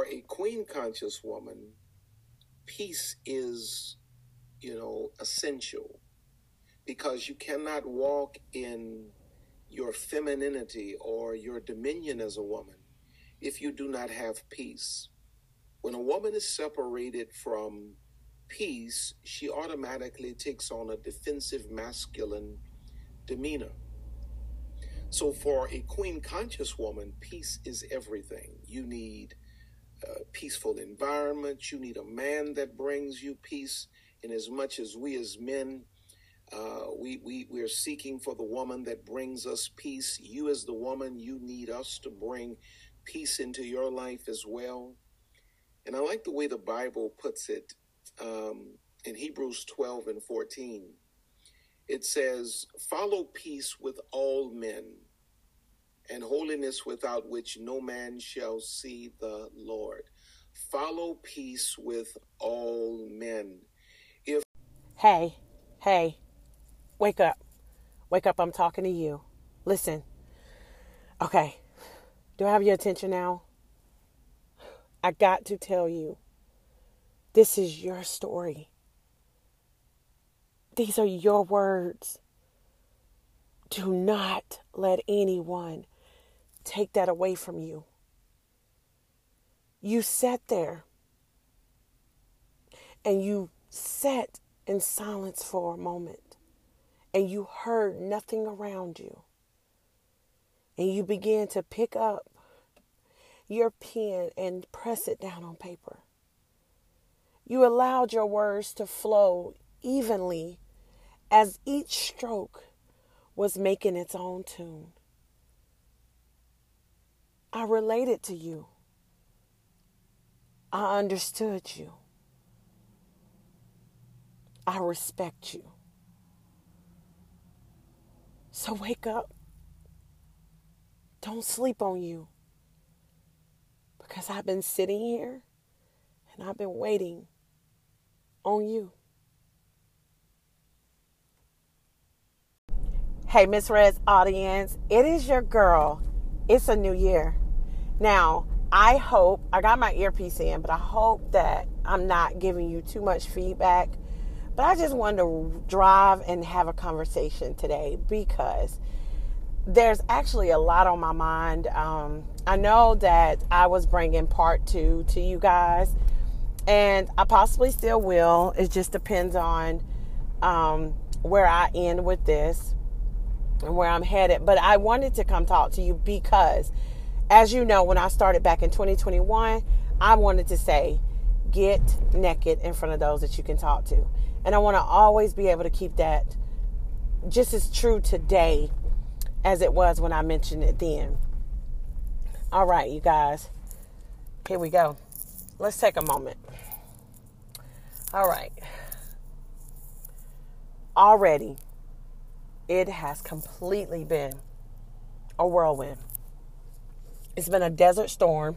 for a queen conscious woman, peace is, you know, essential because you cannot walk in your femininity or your dominion as a woman if you do not have peace. When a woman is separated from peace, she automatically takes on a defensive masculine demeanor. So, for a queen conscious woman, peace is everything. You need a peaceful environment. You need a man that brings you peace. In as much as we as men, uh, we, we, we're seeking for the woman that brings us peace. You, as the woman, you need us to bring peace into your life as well. And I like the way the Bible puts it um, in Hebrews 12 and 14. It says, Follow peace with all men and holiness without which no man shall see the Lord. Follow peace with all men. If Hey, hey, wake up. Wake up, I'm talking to you. Listen. Okay. Do I have your attention now? I got to tell you, this is your story. These are your words. Do not let anyone take that away from you. You sat there and you sat in silence for a moment and you heard nothing around you. And you began to pick up your pen and press it down on paper. You allowed your words to flow evenly as each stroke was making its own tune. I related to you. I understood you. I respect you. So wake up. Don't sleep on you. Because I've been sitting here and I've been waiting on you. Hey, Miss Red's audience, it is your girl. It's a new year. Now, I hope, I got my earpiece in, but I hope that I'm not giving you too much feedback. But I just wanted to drive and have a conversation today because there's actually a lot on my mind. Um, I know that I was bringing part two to you guys, and I possibly still will. It just depends on um, where I end with this and where I'm headed. But I wanted to come talk to you because, as you know, when I started back in 2021, I wanted to say, get naked in front of those that you can talk to. And I want to always be able to keep that just as true today as it was when I mentioned it then. All right, you guys, here we go. Let's take a moment. All right. Already, it has completely been a whirlwind. It's been a desert storm.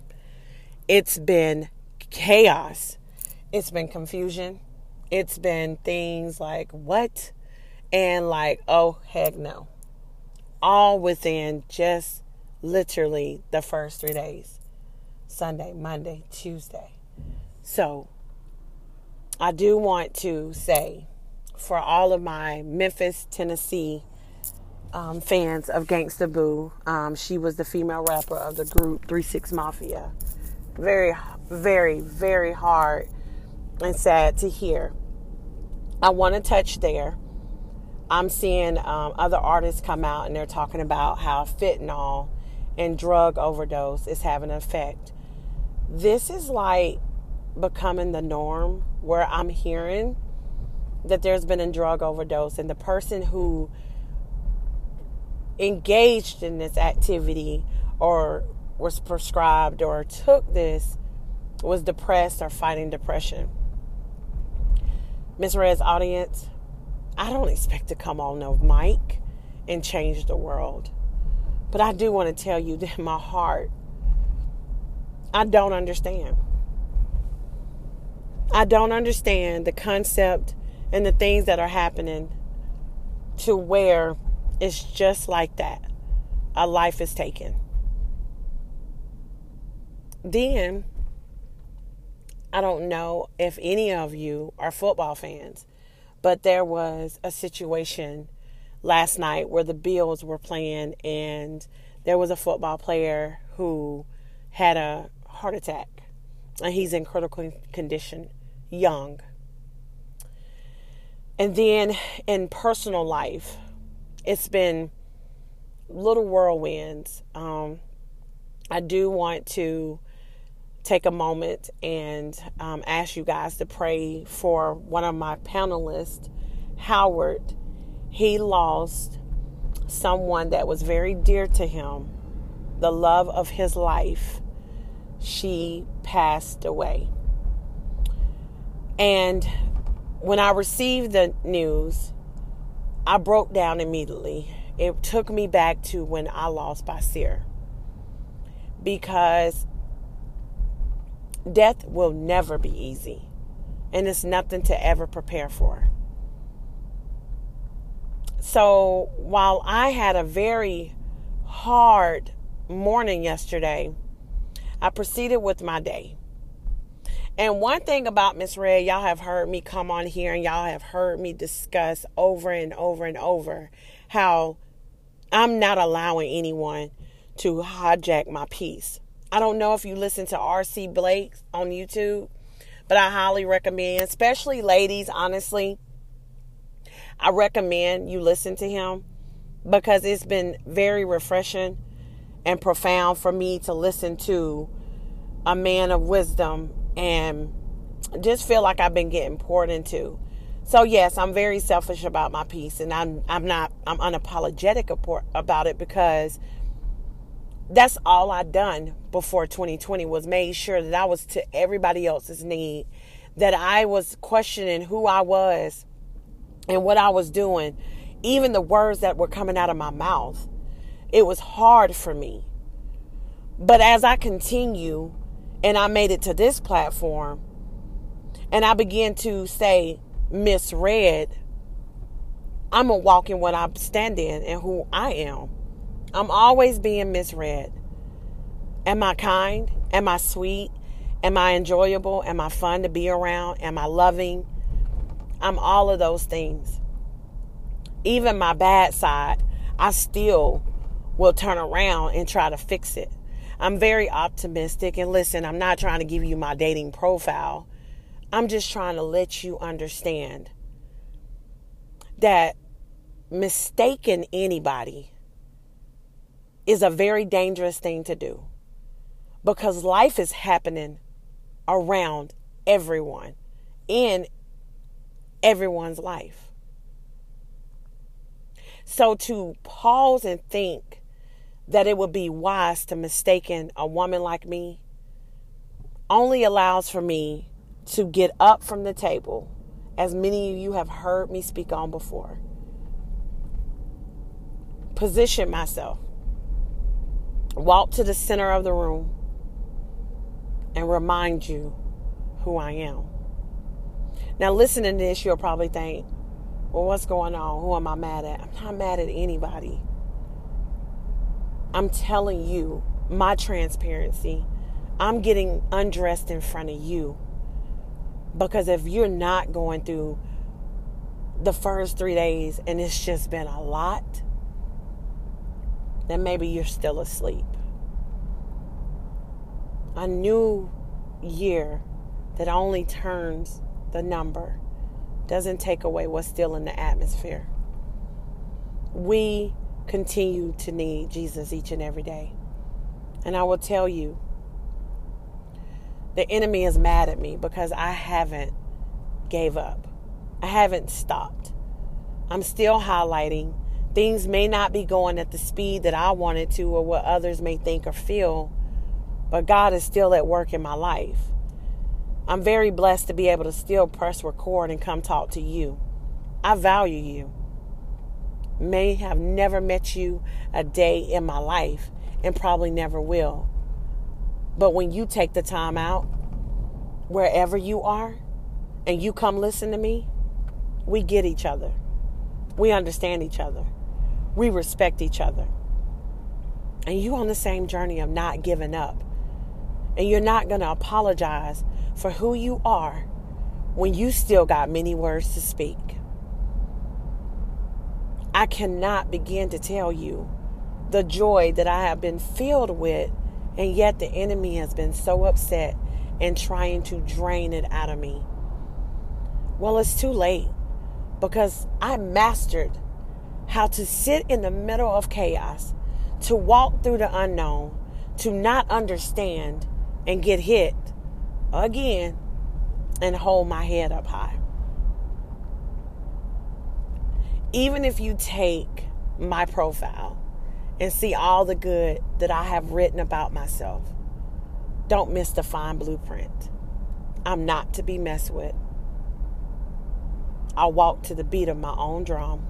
It's been chaos. It's been confusion. It's been things like, what? And like, oh, heck no. All within just literally the first three days Sunday, Monday, Tuesday. So I do want to say for all of my Memphis, Tennessee um, fans of Gangsta Boo, um, she was the female rapper of the group Three Six Mafia. Very, very, very hard and sad to hear. I want to touch there. I'm seeing um, other artists come out and they're talking about how fentanyl and drug overdose is having an effect. This is like becoming the norm where I'm hearing that there's been a drug overdose and the person who engaged in this activity or was prescribed or took this was depressed or fighting depression. Miss Red's audience, I don't expect to come on no mic and change the world. But I do want to tell you that my heart, I don't understand. I don't understand the concept and the things that are happening to where it's just like that. A life is taken. Then I don't know if any of you are football fans, but there was a situation last night where the Bills were playing and there was a football player who had a heart attack and he's in critical condition, young. And then in personal life, it's been little whirlwinds. Um, I do want to take a moment and um, ask you guys to pray for one of my panelists, Howard. He lost someone that was very dear to him, the love of his life. She passed away. And when I received the news, I broke down immediately. It took me back to when I lost Basir. Because death will never be easy. And it's nothing to ever prepare for. So while I had a very hard morning yesterday, I proceeded with my day. And one thing about Miss Red, y'all have heard me come on here and y'all have heard me discuss over and over and over how I'm not allowing anyone to hijack my peace. I don't know if you listen to RC Blake on YouTube, but I highly recommend, especially ladies, honestly. I recommend you listen to him because it's been very refreshing and profound for me to listen to a man of wisdom and just feel like I've been getting poured into. So yes, I'm very selfish about my peace, and I'm I'm not I'm unapologetic about it because that's all I done before 2020 was made sure that I was to everybody else's need, that I was questioning who I was and what I was doing, even the words that were coming out of my mouth. It was hard for me. But as I continue and I made it to this platform and I began to say, misread, I'm a walk in what I stand in and who I am. I'm always being misread. Am I kind? Am I sweet? Am I enjoyable? Am I fun to be around? Am I loving? I'm all of those things. Even my bad side, I still will turn around and try to fix it. I'm very optimistic. And listen, I'm not trying to give you my dating profile. I'm just trying to let you understand that mistaking anybody is a very dangerous thing to do because life is happening around everyone in everyone's life. So to pause and think that it would be wise to mistaken a woman like me only allows for me to get up from the table, as many of you have heard me speak on before. Position myself, walk to the center of the room, and remind you who I am. Now, listening to this, you'll probably think, well, what's going on? Who am I mad at? I'm not mad at anybody. I'm telling you my transparency. I'm getting undressed in front of you. Because if you're not going through the first three days and it's just been a lot, then maybe you're still asleep. A new year that only turns the number doesn't take away what's still in the atmosphere. We continue to need Jesus each and every day. And I will tell you, the enemy is mad at me because I haven't gave up. I haven't stopped. I'm still highlighting. Things may not be going at the speed that I wanted to or what others may think or feel, but God is still at work in my life. I'm very blessed to be able to still press record and come talk to you. I value you may have never met you a day in my life and probably never will. But when you take the time out, wherever you are, and you come listen to me, we get each other. We understand each other. We respect each other. And you on the same journey of not giving up. And you're not going to apologize for who you are when you still got many words to speak. I cannot begin to tell you the joy that I have been filled with, and yet the enemy has been so upset and trying to drain it out of me. Well, it's too late because I mastered how to sit in the middle of chaos, to walk through the unknown, to not understand and get hit again and hold my head up high. Even if you take my profile and see all the good that I have written about myself, don't miss the fine blueprint. I'm not to be messed with. I walk to the beat of my own drum.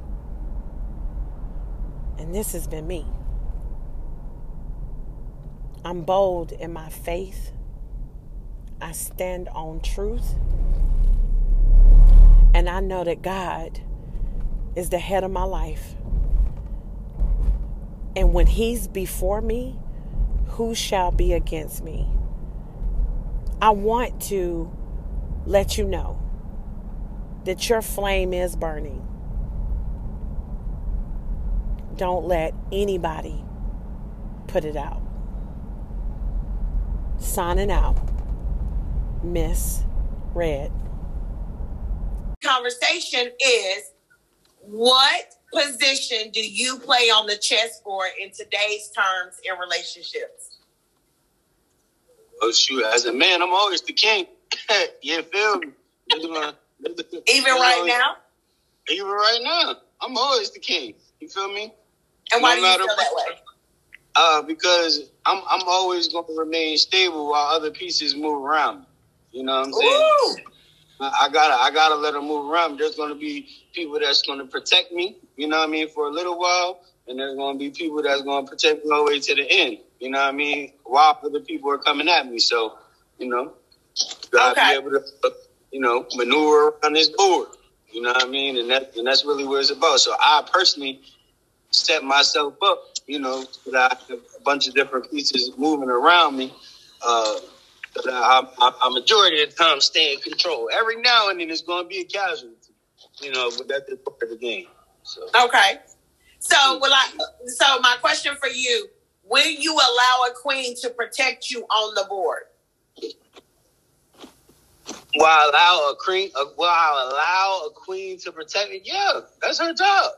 And this has been me. I'm bold in my faith. I stand on truth. And I know that God is the head of my life. And when He's before me, who shall be against me? I want to let you know that your flame is burning. Don't let anybody put it out. Signing out, Miss Red. Conversation is what position do you play on the chessboard in today's terms in relationships? Oh shoot, as a man, I'm always the king. you feel me? Even right now? Even right now. I'm always the king. You feel me? And why no do you feel that way? Uh, because I'm I'm always going to remain stable while other pieces move around. You know what I'm saying? Ooh. I gotta I gotta let them move around. There's gonna be people that's gonna protect me, you know what I mean, for a little while, and there's gonna be people that's gonna protect me all the way to the end. You know what I mean? While other people are coming at me. So, you know, gotta okay. be able to you know, maneuver around this board. You know what I mean? And that and that's really what it's about. So I personally set myself up, you know, so that I have a bunch of different pieces moving around me. Uh, but I, I, I majority of the time stay in control. Every now and then it's going to be a casualty, you know, but that's part of the game. So. Okay. So, will I? So, my question for you: Will you allow a queen to protect you on the board? Will I allow a queen? Uh, will I allow a queen to protect me? Yeah, that's her job.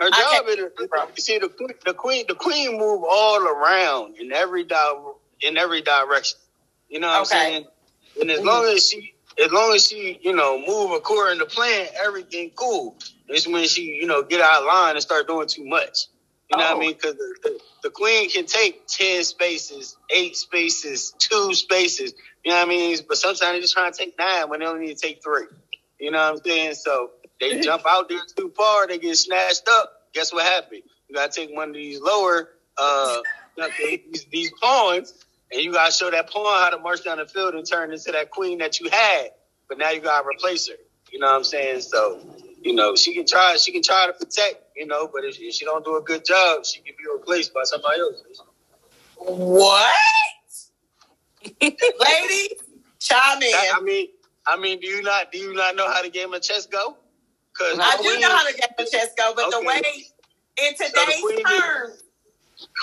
Her job is you see the the queen the queen move all around in every di- in every direction. You know what okay. I'm saying? And as long as she as long as she you know move according to plan, everything cool. It's when she you know get out of line and start doing too much. You know oh. what I oh. mean? Because the, the, the queen can take ten spaces, eight spaces, two spaces. You know what I mean? But sometimes they just trying to take nine when they only need to take three. You know what I'm saying? So they jump out there too far, they get snatched up. Guess what happened? You gotta take one of these lower uh these, these pawns and you gotta show that pawn how to march down the field and turn into that queen that you had. But now you gotta replace her. You know what I'm saying? So, you know, she can try she can try to protect, you know, but if, if she don't do a good job, she can be replaced by somebody else. What? Lady, chime in. I mean, I mean, do you not do you not know how the game of chess go? Because I do know how the game of chess go, but okay. the way in today's so terms,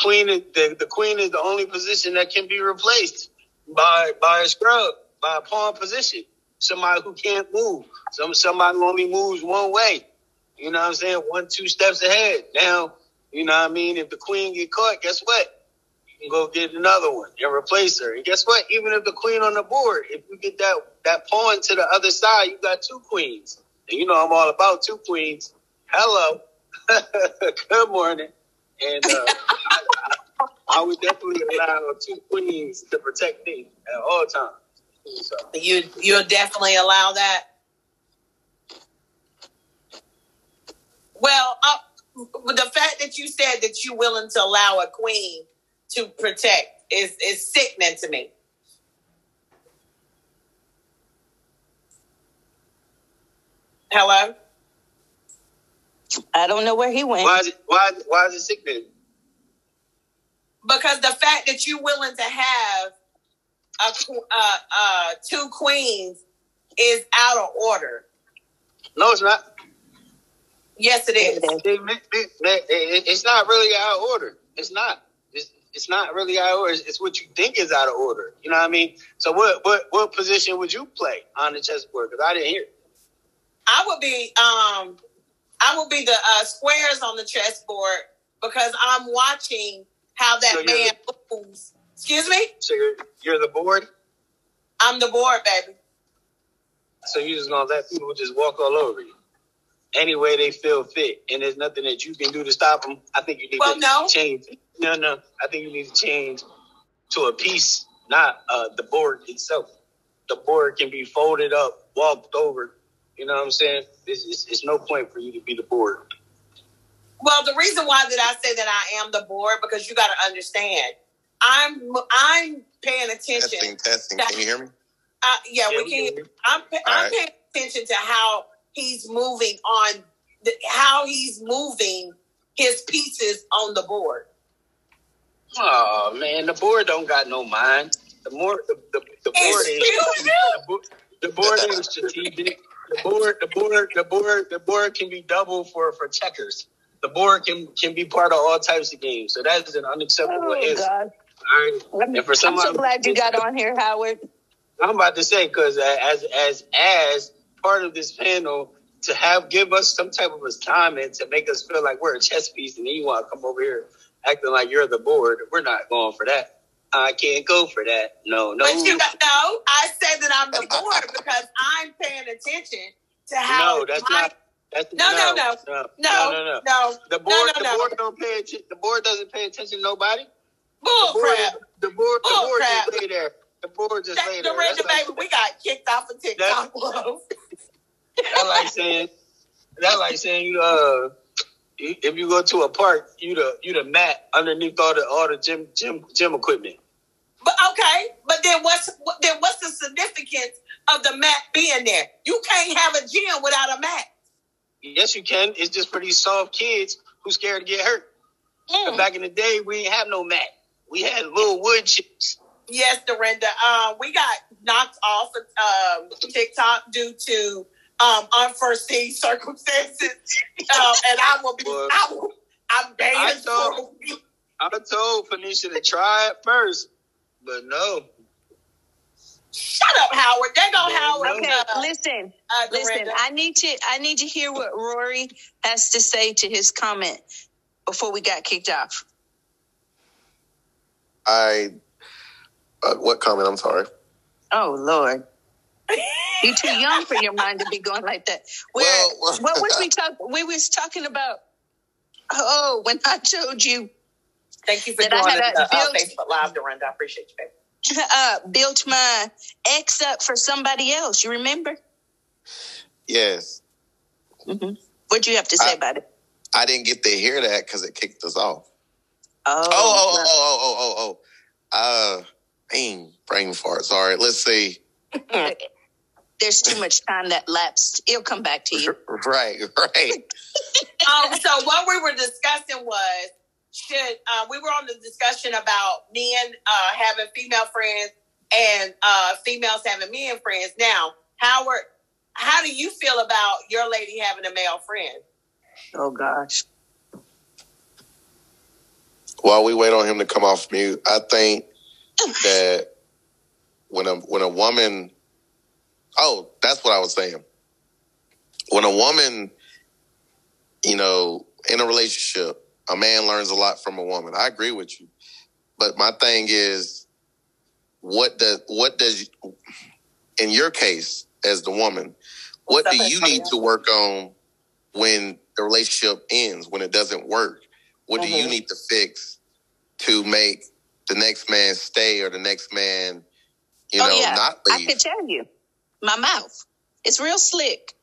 queen the, the queen is the only position that can be replaced by by a scrub, by a pawn position. Somebody who can't move. Some somebody who only moves one way. You know what I'm saying? One, two steps ahead. Now, you know what I mean? If the queen get caught, guess what? You can go get another one and replace her. And guess what? Even if the queen on the board, if you get that that pawn to the other side, you got two queens. And you know I'm all about two queens. Hello, good morning. And uh, I, I, would definitely allow two queens to protect me at all times. So. You you'll definitely allow that. Well, uh, the fact that you said that you're willing to allow a queen to protect is is sickening to me. Hello. I don't know where he went. Why is it why why is it sickening? Because the fact that you're willing to have a, uh, uh, two queens is out of order. No, it's not. Yes, it is. It's not really out of order. It's not. It's, it's not really out of order. It's what you think is out of order. You know what I mean? So what what what position would you play on the chessboard? Because I didn't hear. I would be um I will be the uh, squares on the chessboard because I'm watching how that so man the, moves. Excuse me. So you're you're the board. I'm the board, baby. So you just gonna let people just walk all over you any way they feel fit, and there's nothing that you can do to stop them. I think you need well, to no. change. No, no. I think you need to change to a piece, not uh, the board itself. The board can be folded up, walked over. You know what I'm saying? It's, it's, it's no point for you to be the board. Well, the reason why that I say that I am the board because you got to understand, I'm I'm paying attention. Testing, testing. Can you hear me? Uh, yeah, yeah, we, can. I'm I'm right. paying attention to how he's moving on, the, how he's moving his pieces on the board. Oh man, the board don't got no mind. The more the, the, the board is the, the board is strategic. The board, the board, the board, the board can be double for for checkers. The board can can be part of all types of games. So that is an unacceptable oh, answer. God. All right. And for I'm so glad you got on here, Howard. I'm about to say because as as as part of this panel to have give us some type of assignment to make us feel like we're a chess piece, and then you want to come over here acting like you're the board. We're not going for that. I can't go for that. No, no. But you got, no, I said that I'm the board because I'm paying attention to how. No, that's my, not. That's, no, no, no, no, no, no, no, no. The board, no, no, the board don't pay attention. The board doesn't pay attention to nobody. Bull the board, crap. The board, Bull the board crap. just lay there. The board just lay there. Dorinda, baby, like, we got kicked off of TikTok. That like saying, that like saying uh, if you go to a park, you the you the mat underneath all the all the gym gym gym equipment. But okay, but then what's then what's the significance of the mat being there? You can't have a gym without a mat. Yes, you can. It's just for these soft kids who scared to get hurt. Mm. Back in the day, we didn't have no mat. We had little wood chips. Yes, Dorinda. Um, we got knocked off of um, TikTok due to um, unforeseen circumstances, um, and I will be. I will, I'm banned. I told, I told Phoenicia to try it first, but no. Shut up, Howard. They go no, Howard. Okay, uh, listen, uh, listen. I need to. I need to hear what Rory has to say to his comment before we got kicked off. I. Uh, what comment? I'm sorry. Oh Lord. You're too young for your mind to be going like that. Where well, well, what was we talking? We was talking about. Oh, when I told you. Thank you for doing it. Uh, built, Facebook Live, Dorinda. I appreciate you, baby. Uh, built my ex up for somebody else. You remember? Yes. Mm-hmm. What'd you have to say I, about it? I didn't get to hear that because it kicked us off. Oh. Oh, oh, oh, oh, oh, oh, oh. Uh, brain, brain fart. Sorry. Let's see. there's too much time that lapsed. It'll come back to you. Right, right. um, so what we were discussing was should uh, we were on the discussion about men uh, having female friends and uh, females having men friends. Now, Howard, how do you feel about your lady having a male friend? Oh gosh. While we wait on him to come off mute, I think that when a when a woman Oh, that's what I was saying. When a woman, you know, in a relationship, a man learns a lot from a woman. I agree with you. But my thing is, what does what does in your case as the woman, what do you need to work on when the relationship ends, when it doesn't work? What mm-hmm. do you mm-hmm. need to fix to make the next man stay or the next man, you oh, know, yeah. not leave? I can tell you my mouth. It's real slick.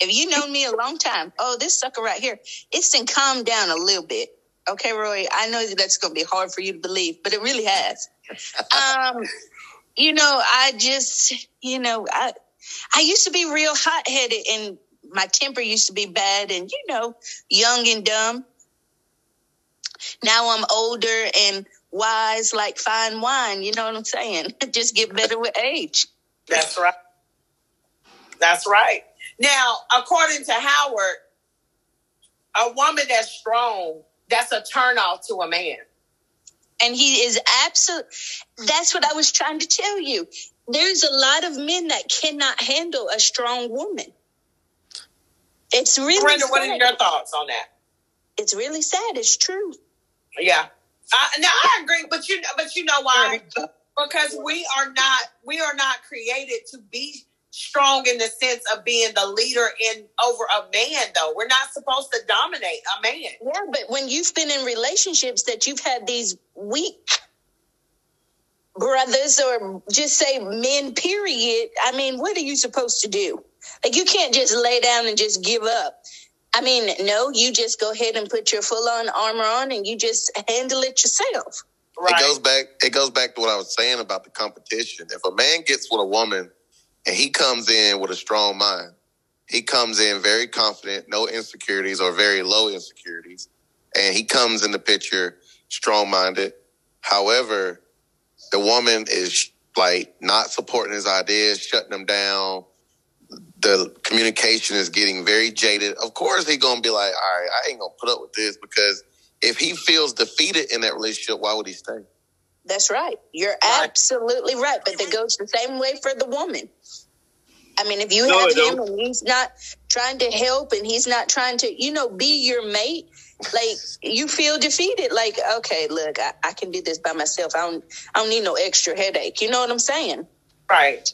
If you know me a long time, oh, this sucker right here, it's been calmed down a little bit. Okay, Roy, I know that's going to be hard for you to believe, but it really has. um, you know, I just, you know, I, I used to be real hot headed and my temper used to be bad and, you know, young and dumb. Now I'm older and wise like fine wine. You know what I'm saying? Just get better with age. That's right. That's right. Now, according to Howard, a woman that's strong, that's a turnoff to a man. And he is absolute. That's what I was trying to tell you. There's a lot of men that cannot handle a strong woman. It's really Brenda, sad. what are your thoughts on that? It's really sad. It's true. Yeah. I, no, I agree, but you but you know why? Because we are not we are not created to be strong in the sense of being the leader in over a man though. We're not supposed to dominate a man. Yeah, but when you've been in relationships that you've had these weak brothers or just say men period, I mean, what are you supposed to do? Like you can't just lay down and just give up. I mean, no, you just go ahead and put your full on armor on and you just handle it yourself. It goes back. It goes back to what I was saying about the competition. If a man gets with a woman and he comes in with a strong mind, he comes in very confident, no insecurities or very low insecurities, and he comes in the picture strong minded. However, the woman is like not supporting his ideas, shutting him down. The communication is getting very jaded. Of course, he gonna be like, "All right, I ain't gonna put up with this," because if he feels defeated in that relationship, why would he stay? That's right. You're Right. absolutely right. But that goes the same way for the woman. I mean, if you No, have him and he's not trying to help and he's not trying to, you know, be your mate, like you feel defeated. Like, okay, look, I, I can do this by myself. I don't I don't need no extra headache. You know what I'm saying? Right.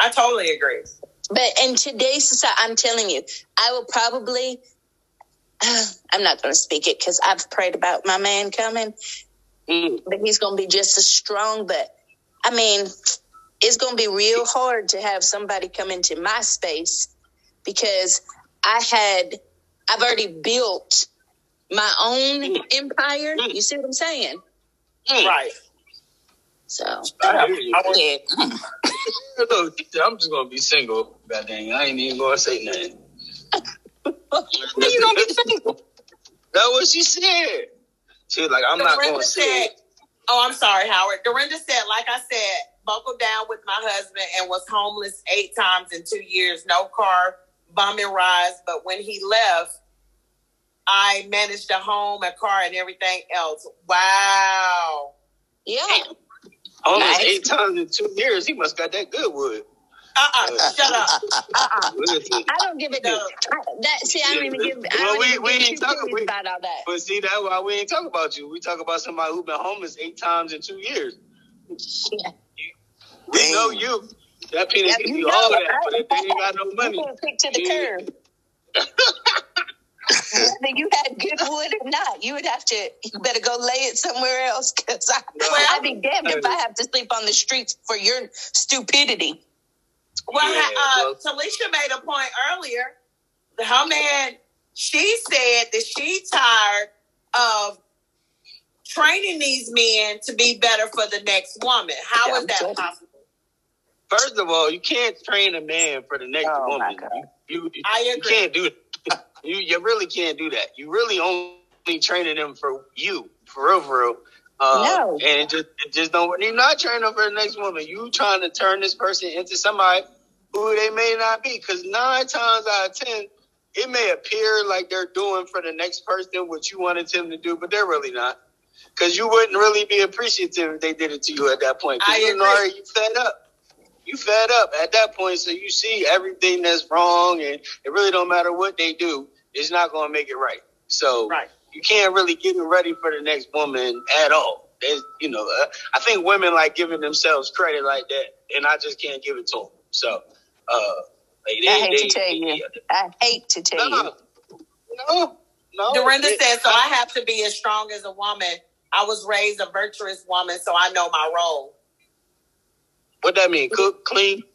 I totally agree. But in today's society, I'm telling you, I will probably, I'm not going to speak it because I've prayed about my man coming, Mm. but he's going to be just as strong. But I mean, it's going to be real hard to have somebody come into my space because I had, I've already built my own empire. You see what I'm saying? Mm. Right. So, I, I, I was, I'm just gonna be single. God dang, I ain't even gonna say nothing. When you gonna be single? That's what she said. She was like, I'm not gonna say said, it. "Oh, I'm sorry, Howard." Dorinda said, "Like I said, buckled down with my husband and was homeless eight times in two years. No car, bumming rides. But when he left, I managed a home, a car, and everything else. Wow. Yeah. Almost Nice. eight times in two years. He must got that good wood. Uh-uh. Shut up. Uh-uh. I don't give a No. I, that. See, I don't even give. I Well, don't we- even we ain't two talking- we- about all that. But see, that's why we ain't talking about you. We talk about somebody who been homeless eight times in two years. Yeah. We Dang. know you. That penis Yeah, give you you know all it, that, but if they ain't got no You money. gonna pick to the Yeah. curb. Whether you had good wood or not, you would have to. You better go lay it somewhere else, because No. I'd be damned if I have to sleep on the streets for your stupidity. Well, Yeah, uh, well- Talisha made a point earlier. Her man, she said that she's tired of training these men to be better for the next woman. How Yeah, is that I'm possible? First of all, you can't train a man for the next Oh, woman. You, you, I you can't do that. You, you really can't do that. You really only training them for you, for real, for real. Uh, No. And it just, it just don't. You're not training them for the next woman. You trying to turn this person into somebody who they may not be. Because nine times out of ten, it may appear like they're doing for the next person what you wanted them to do, but they're really not. Because you wouldn't really be appreciative if they did it to you at that point. I you know agree. you fed up you fed up at that point, so you see everything that's wrong, and it really don't matter what they do. It's not going to make it right. So Right. you can't really get them ready for the next woman at all. You know, uh, I think women like giving themselves credit like that, and I just can't give it to them. So, like they, I hate they, to tell you. I hate to tell you. no, no, no. Dorinda It- said, so I have to be as strong as a woman. I was raised a virtuous woman, so I know my role. What that mean? Cook, clean.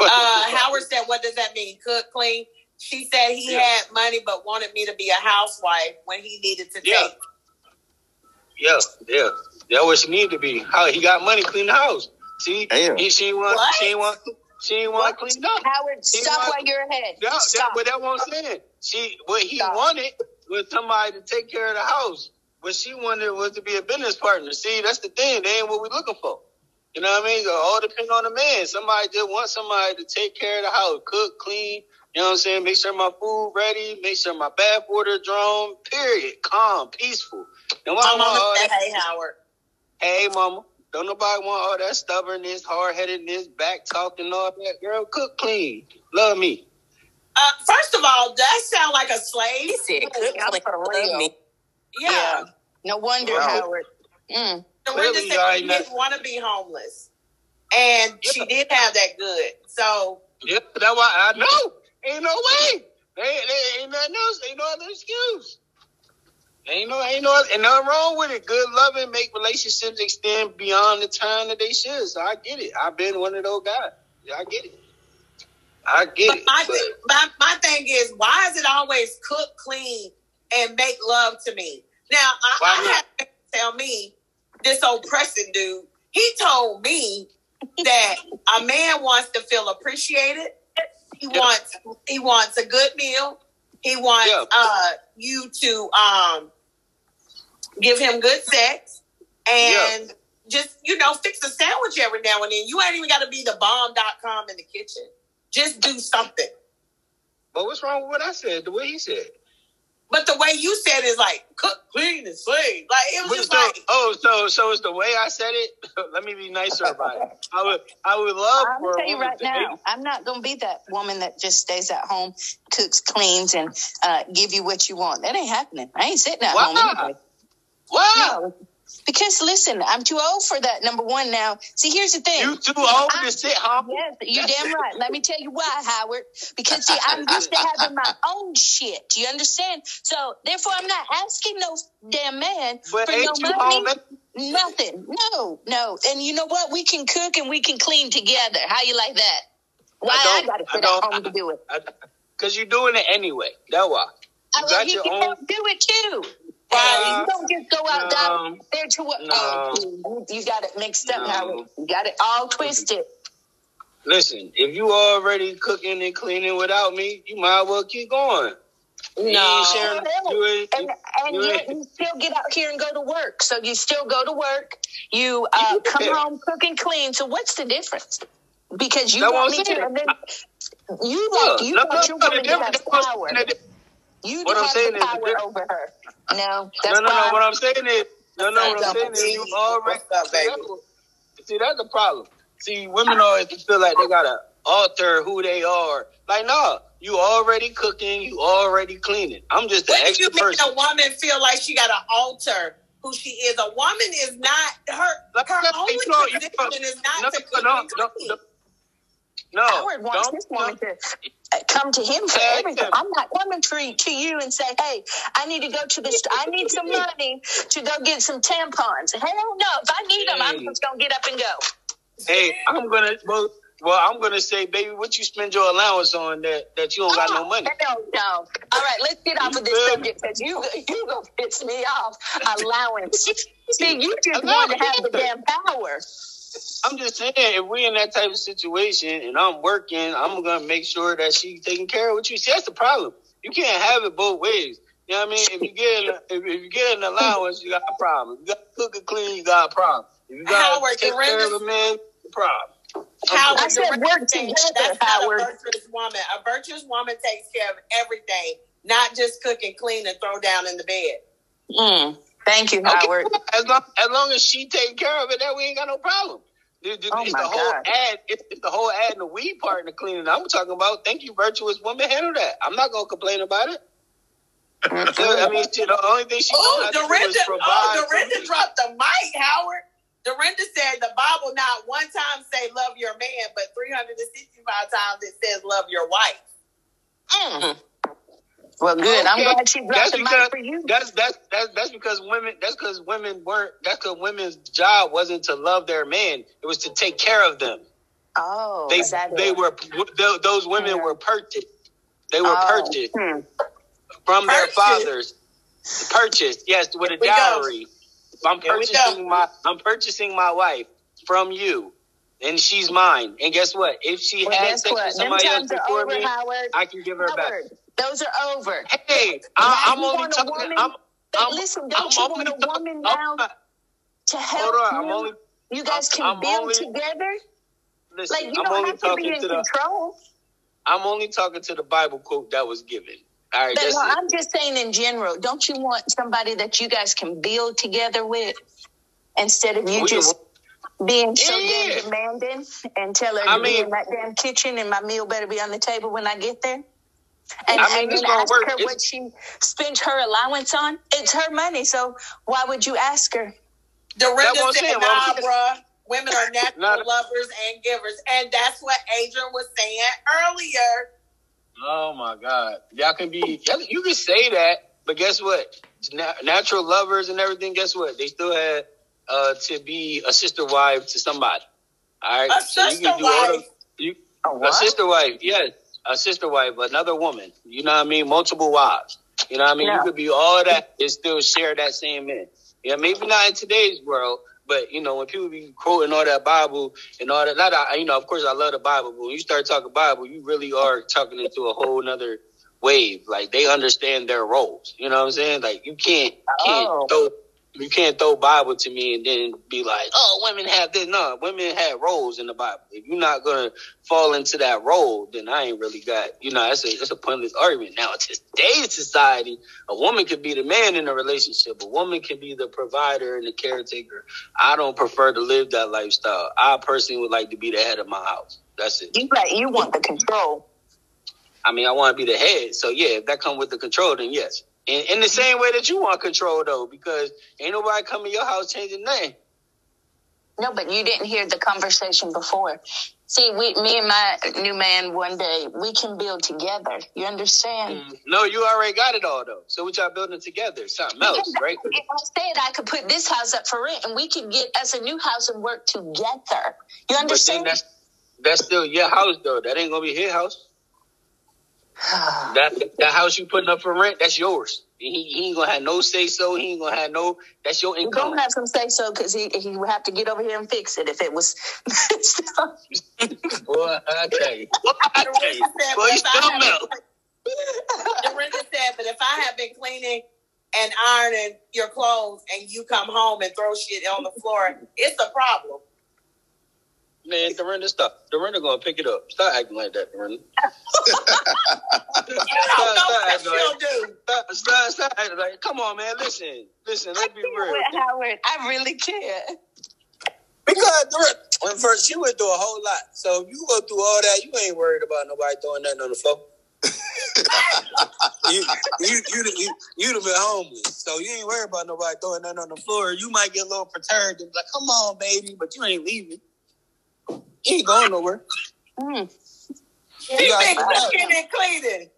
Uh, Howard said, what does that mean? Cook, clean? She said he Yeah. had money but wanted me to be a housewife when he needed to Yeah. take. Yeah, yeah. That's what she needed to be. How he got money, clean the house. See, Damn. he, she ain't want, What? she ain't want, she ain't want cleaned up. Howard, He stop want- while you're ahead. That, that, Stop. but that what I'm saying. She, what he Stop. wanted was somebody to take care of the house. what she wanted was to be a business partner. See, that's the thing. They ain't what we looking for. You know what I mean? It all depends on the man. Somebody just wants somebody to take care of the house, cook, clean. You know what I'm saying? Make sure my food ready. Make sure my bath water drawn. Period. Calm, peaceful. And my mama said, "Hey, Howard." Hey, mama. Don't nobody want all that stubbornness, hard headedness, back talking, all that. Girl, cook clean. Love me. Uh, first of all, that sound like a slave. Said, cook clean. Love me. Yeah. yeah. No wonder, wow. Howard. Mm. Dorinda said she didn't want to be homeless. And yeah. she did have that good. So. Yeah, that's why I know. Ain't no way. They, they ain't nothing else. Ain't no other excuse. Ain't no, ain't no, ain't nothing wrong with it. Good loving make relationships extend beyond the time that they should. So I get it. I've been one of those guys. Yeah, I get it. I get but it. My, but, my, my thing is, why is it always cook, clean, and make love to me? Now, I, I have to tell me, this old Preston dude, he told me that a man wants to feel appreciated. He yep. wants he wants a good meal. He wants yep. uh, you to um, give him good sex and yep. just you know fix a sandwich every now and then. You ain't even got to be the bomb.com in the kitchen. Just do something. But what's wrong with what I said? The way he said. But the way you said is like cook, clean, and slave. Like it was just so, like oh, so so it's the way I said it. Let me be nicer about it. I would I would love. I'm gonna tell you right now, I'm not gonna be that woman that just stays at home, cooks, cleans, and uh, give you what you want. That ain't happening. I ain't sitting at Why? home. Anyway. No, because listen, I'm too old for that. Number one now. See, here's the thing. You too old I, to sit home. Yes, you're damn right. Let me tell you why, Howard. Because see, I'm used to having my own shit. Do you understand? So therefore, I'm not asking no damn man but for no you money. Home? Nothing. No, no. And you know what? We can cook and we can clean together. How you like that? Why I, I gotta sit at home to do it? Because you're doing it anyway. That's why. Oh, you I, got your own. Do it too. Uh, you don't just go out down there to what? No, oh, you got it mixed up no. You got it all twisted. Listen, if you already cooking and cleaning without me, you might as well keep going. No, sharing, and, and yet you still get out here and go to work. So you still go to work. You uh, come yeah. home, cook and clean. So what's the difference? Because you want me to, and then you like you want your woman to have power. You what I'm saying power is over her. No, no, no, no. What I'm saying is, no, no. What I'm saying is, you already. Up, baby? See, that's the problem. See, women always feel like they gotta alter who they are. Like, no, you already cooking, you already cleaning. I'm just an extra you person. a woman feel like she gotta alter who she is? A woman is not her. Like, her only you know, position you know, is not no, to cook no, no, no, no, Howard wants his woman to come to him for everything. I'm not coming to, to you and say, hey, I need to go to this, I need some money to go get some tampons. Hell no. If I need them, I'm just going to get up and go. Hey, I'm going to, well, well, I'm gonna say, baby, what you spend your allowance on that that you don't got no oh, money? No, no. All right, let's get off of this subject because you you gonna piss me off. Allowance. See, you just want to have the damn power. I'm just saying, if we're in that type of situation and I'm working, I'm gonna make sure that she's taking care of what you. See, that's the problem. You can't have it both ways. You know what I mean? If you get if, if you get an allowance, you got a problem. If you got to cook and clean, you got a problem. If you got to take care of a man, a problem. Howard, I said work together, that's Howard. Not a virtuous woman. A virtuous woman takes care of everything, not just cook and clean and throw down in the bed. Mm. Thank you, Howard. Okay. As long as long as she taking care of it, that we ain't got no problem. It's, oh it's the whole God. ad. It's, it's, the whole ad and the weed part and the cleaning. I'm talking about. Thank you, virtuous woman. Handle that. I'm not gonna complain about it. I mean, she, the only thing she oh, Dorinda, oh, Dorinda dropped the mic, Howard. Dorinda said the Bible not one time say love your man, but 365 times it says love your wife. Mm. Well, good. Okay. I'm glad she dropped the mic for you. That's that's that's that's because women. That's because women weren't. That's because women's job wasn't to love their man. It was to take care of them. Oh, they they were those women were purchased. They were oh. purchased hmm. from their fathers. Purchased, yes, with a dowry. I'm purchasing my I'm purchasing my wife from you and she's mine. And guess what? If she well, had sex with somebody else before over, me, Howard. I can give her Howard. back. Those are over. Hey, I, am only talking. I'm, I'm, listen, don't I'm you want a woman now to help Hold on, you? Only, you guys can I'm build only, together. Listen, like you I'm don't have to be in to control. The, I'm only talking to the Bible quote that was given. All right, but no, I'm just saying in general. Don't you want somebody that you guys can build together with instead of you we just being so yeah. damn demanding and tell her to I mean, be in that damn kitchen and my meal better be on the table when I get there? And, I mean, and then ask work. her it's, what she spends her allowance on. It's her money, so why would you ask her? Dorinda said, "Nah, bruh, women are natural lovers and givers," and that's what Adrian was saying earlier. Oh my God, y'all can be, you can say that, but guess what? Natural lovers and everything. Guess what? They still had uh, to be a sister wife to somebody. All right, a so sister wife. you, a, a sister wife, yes a sister wife, but another woman. You know what I mean? Multiple wives. You know what I mean? Yeah. You could be all that and still share that same man. Yeah, maybe not in today's world, but you know when people be quoting all that Bible and all that. Not you know, of course, I love the Bible, but when you start talking Bible, you really are talking into a whole nother wave. Like they understand their roles. You know what I'm saying? Like you can't can't oh. throw you can't throw Bible to me and then be like, oh, women have this. No, women have roles in the Bible. If you're not gonna fall into that role, then I ain't really got. You know, that's a that's a pointless argument. Now, in today's society, a woman could be the man in a relationship. A woman can be the provider and the caretaker. I don't prefer to live that lifestyle. I personally would like to be the head of my house. That's it. You like you want the control. I mean, I want to be the head. So yeah, if that comes with the control, then yes. In, in the same way that you want control, though, because ain't nobody coming to your house changing name. No, but you didn't hear the conversation before. See, we, me and my new man, one day we can build together. You understand? Mm, no, you already got it all though. So what y'all building together? Something else, right? If I said I could put this house up for rent, and we could get us a new house and work together. You understand? But then that's that's still your house though. That ain't gonna be his house that that house you putting up for rent, that's yours. He, he ain't gonna have no say so. He ain't gonna have no. That's your income. He gonna have some say so because he he would have to get over here and fix it if it was. Boy, I tell you, I tell you, boy, you still melt. Dorinda said, but if I have been cleaning and ironing your clothes and you come home and throw shit on the floor, it's a problem. Man, Dorinda, stop. Dorinda gonna pick it up. Stop acting like that, Dorinda. stop, stop, acting like, stop, stop, stop acting like Come on, man. Listen, listen. Let's be real. Howard, I really care. Because Dorinda, when first she went through a whole lot. So if you go through all that, you ain't worried about nobody throwing nothing on the floor. you, you, you, you, you'd have been homeless, so you ain't worried about nobody throwing nothing on the floor. You might get a little perturbed and be like, "Come on, baby," but you ain't leaving. He ain't going nowhere. Mm. She been cooking and cleaning.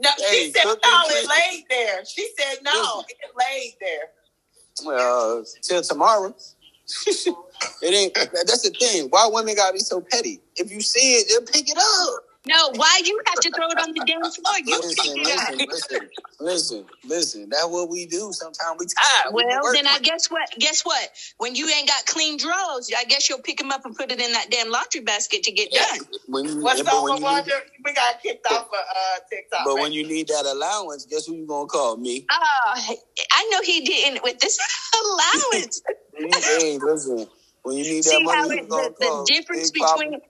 No, hey, she said no, it laid there. She said no, it laid there. Well, till tomorrow. it ain't. That's the thing. Why women gotta be so petty? If you see it, then pick it up. No, why you have to throw it on the damn floor? You listen, listen, listen, listen, listen. That's what we do. Sometimes we tired. Well, we then I guess what? Guess what? When you ain't got clean drawers, I guess you'll pick them up and put it in that damn laundry basket to get yeah. done. When you, What's up, Wonder? We got kicked off of uh, TikTok. But right? when you need that allowance, guess who you gonna call? Me. Oh, uh, I know he didn't with this allowance. hey, listen. When you need that See money, it, the, the difference between.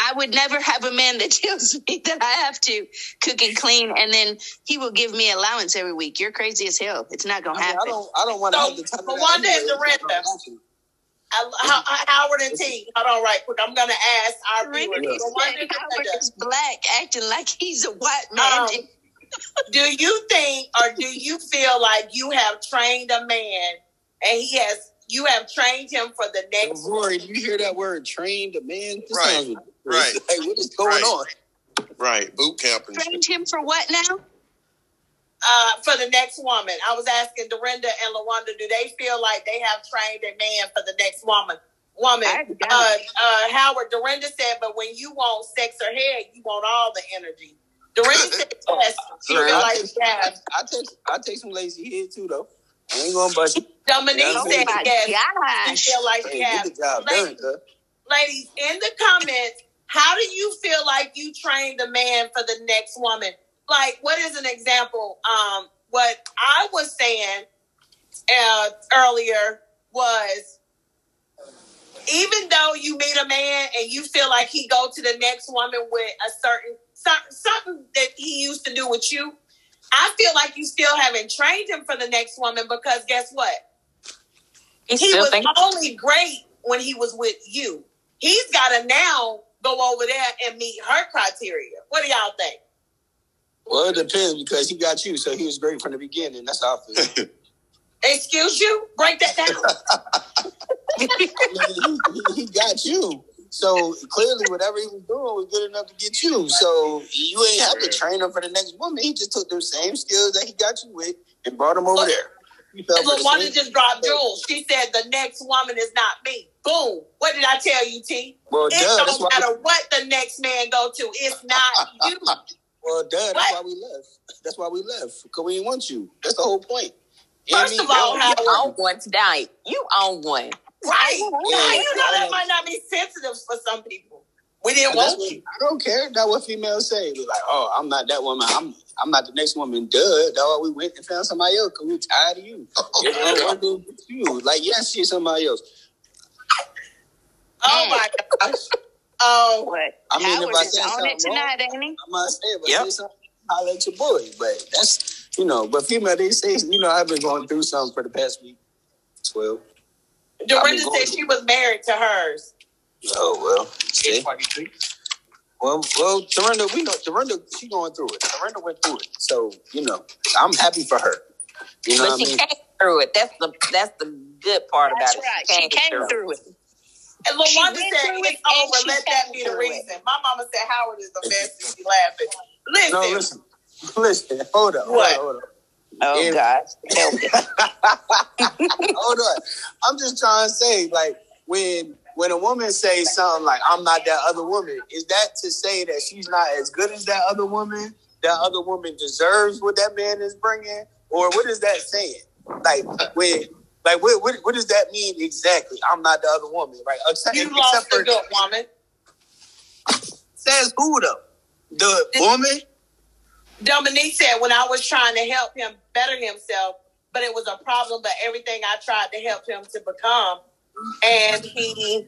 I would never have a man that tells me that I have to cook and clean, and then he will give me allowance every week. You're crazy as hell. It's not gonna I mean, happen. I don't. I don't want to so, have the time. Wanda and Dorinda. Howard and T. Hold on, right quick. I'm gonna ask our viewers. Howard is black, acting like he's a white man. Um, do you think, or do you feel like you have trained a man, and he has you have trained him for the next? Oh, Rory, do you hear that word? Trained a man. This right. Right. Hey, what is going right. on? Right. Boot camp. Trained him for what now? Uh, for the next woman. I was asking Dorinda and Lawanda, do they feel like they have trained a man for the next woman? Woman, uh, uh, Howard, Dorinda said, but when you want sex or head, you want all the energy. Dorinda said yes. She feel like take, yes. I take I take some lazy head too though. I ain't gonna bust Dominique you know said yes. She feel like she has. Ladies, ladies, in the comments, how do you feel like you trained a man for the next woman? Like, what is an example? Um, what I was saying uh, earlier was even though you meet a man and you feel like he go to the next woman with a certain something, that he used to do with you, I feel like you still haven't trained him for the next woman because guess what? He's he was only great when he was with you. He's got to now go over there and meet her criteria. What do y'all think? Well, it depends because he got you, so he was great from the beginning. That's how I feel. Excuse you? Break that down. I mean, he, he, he got you. So clearly, whatever he was doing was good enough to get you. So you ain't have to train him for the next woman. He just took those same skills that he got you with and brought him over there. You fell for the LaWanda same- just dropped jewels. She said the next woman is not me. Boom. What did I tell you, T? Well, It duh. Don't why. matter what the next man go to. It's not you. Well, duh. That's What? why we left. That's why we left because we didn't want you. That's the whole point. You know what I First mean? of all, They You own one tonight. You own one. Right. Now, Yeah. you know that might not be sensitive for some people. We didn't want you. I don't care. That's what females say. They're like, oh, I'm not that woman. I'm I'm not the next woman. Duh. Dog, we went and found somebody else because we're tired of you. It don't want to with you. Like, yes, she's somebody else. Oh my gosh. Oh, What? I mean, Howard if I say on something it tonight, ain't he? I might say, but Yep. say something, holler at your boy. But that's, you know, but female, they say, you know, I've been going through something for the past week. 12. Dorinda said she was married to hers. Oh, well. See? Well, well, Dorinda, we know Dorinda, she going through it. Dorinda went through it. So, you know, I'm happy for her. You know But what I she mean? came through it. That's the that's the good part That's about right. it. She came through it. And LaWanda She went said, through it's it and over. Let that be the through it. reason. My mama said Howard is the best and she laughing. Listen. No, listen. Listen, hold up. What? Hold up, Oh Yeah. gosh, help it. hold up. I'm just trying to say, like, when when a woman says something like, I'm not that other woman, is that to say that she's not as good as that other woman? That other woman deserves what that man is bringing? Or what is that saying? Like, when. Like what, what? What does that mean exactly? I'm not the other woman, right? Except, You except for good woman. says who though? The woman? Dominique said when I was trying to help him better himself, but it was a problem, but everything I tried to help him to become, and he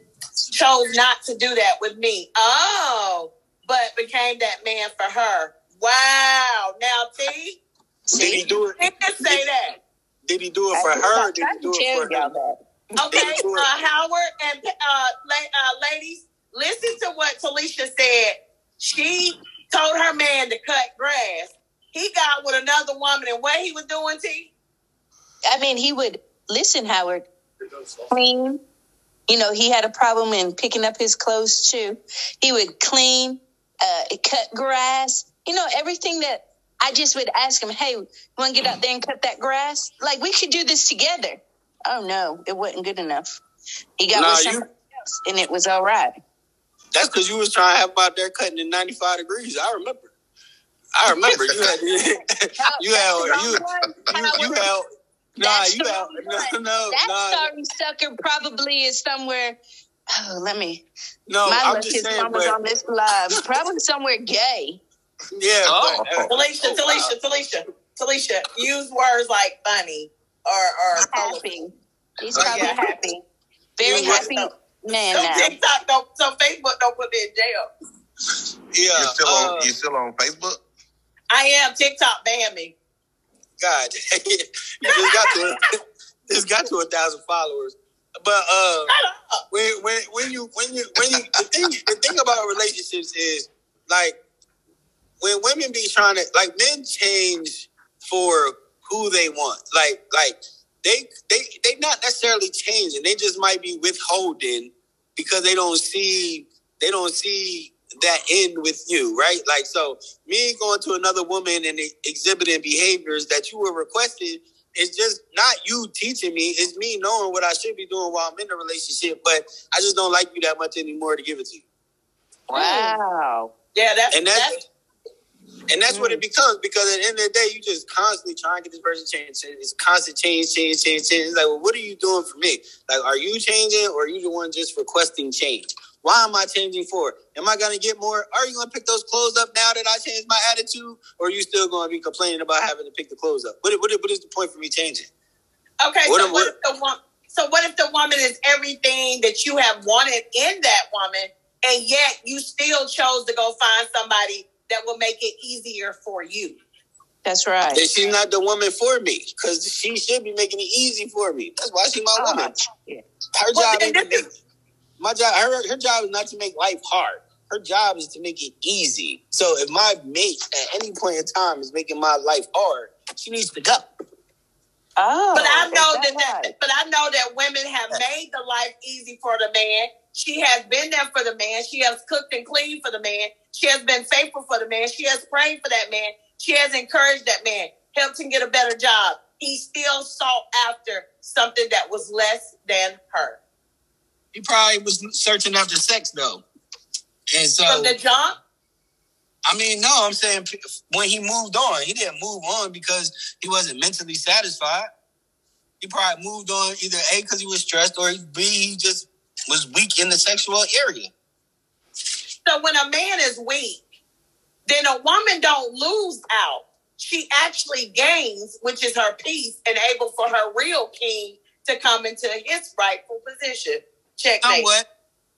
chose not to do that with me. Oh, but became that man for her. Wow. Now, T, Did he do it? he say that. Did he do it for her? Or did he do it for y'all him? Okay, uh, Howard and uh, la- uh, ladies, listen to what Talisha said. She told her man to cut grass. He got with another woman, and what he was doing, T? I mean, he would listen, Howard. Clean. You know, he had a problem in picking up his clothes too. He would clean, uh, cut grass. You know, everything that I just would ask him, "Hey, you want to get out there and cut that grass? Like we could do this together." Oh no, it wasn't good enough. He got Nah, with you- else, and it was all right. That's because you was trying to have him out there cutting in 95 degrees. I remember. I remember. You had, you had, you, you, you had, nah, you the had, wrong no, no, That nah, sorry sucker probably is somewhere. Oh, let me. no, My I'm just saying, mama's but, on this live. Probably somewhere gay. yeah, Oh. but, uh, Talisha, Talisha, Talisha, Talisha. Use words like funny or or colorful. Happy. He's Oh, probably yeah. happy. Very You what- happy man So now. TikTok don't, so Facebook don't put me in jail. yeah, You still uh, on? You still on Facebook? I am. TikTok banned me. God, you just got to, just got to a thousand followers. But uh, when when when you when you when you the thing the thing about relationships is like when women be trying to like men change for who they want. Like like they they they not necessarily changing. They just might be withholding because they don't see they don't see that end with you, right? Like so me going to another woman and exhibiting behaviors that you were requesting is just not you teaching me. It's me knowing what I should be doing while I'm in the relationship, but I just don't like you that much anymore to give it to you. Wow. Yeah, that's And that's and that's what it mm. becomes because at the end of the day, you just constantly trying to get this person changed. It's constant change, change, change, change. It's like, well, what are you doing for me? Like, are you changing or are you the one just requesting change? Why am I changing for? Am I going to get more? Are you going to pick those clothes up now that I changed my attitude? Or are you still going to be complaining about having to pick the clothes up? What, what, what is the point for me changing? Okay, What so if- what if the woman? So what if the woman is everything that you have wanted in that woman, and yet you still chose to go find somebody that will make it easier for you? That's right. Then she's not the woman for me because she should be making it easy for me. That's why she's my Oh, woman. yeah. Her Well, job is to this make, my job. Her, her job is not to make life hard. Her job is to make it easy. So if my mate at any point in time is making my life hard, she needs to go. Oh, But I know that that, that but I know that women have made the life easy for the man. She has been there for the man. She has cooked and cleaned for the man. She has been faithful for the man. She has prayed for that man. She has encouraged that man, helped him get a better job. He still sought after something that was less than her. He probably was searching after sex though, and so From the jump, I mean, no, I'm saying when he moved on, he didn't move on because he wasn't mentally satisfied. He probably moved on either A, because he was stressed, or B, he just was weak in the sexual area. So when a man is weak, then a woman don't lose out. She actually gains, which is her peace, and able for her real king to come into his rightful position. Checkmate. Somewhat,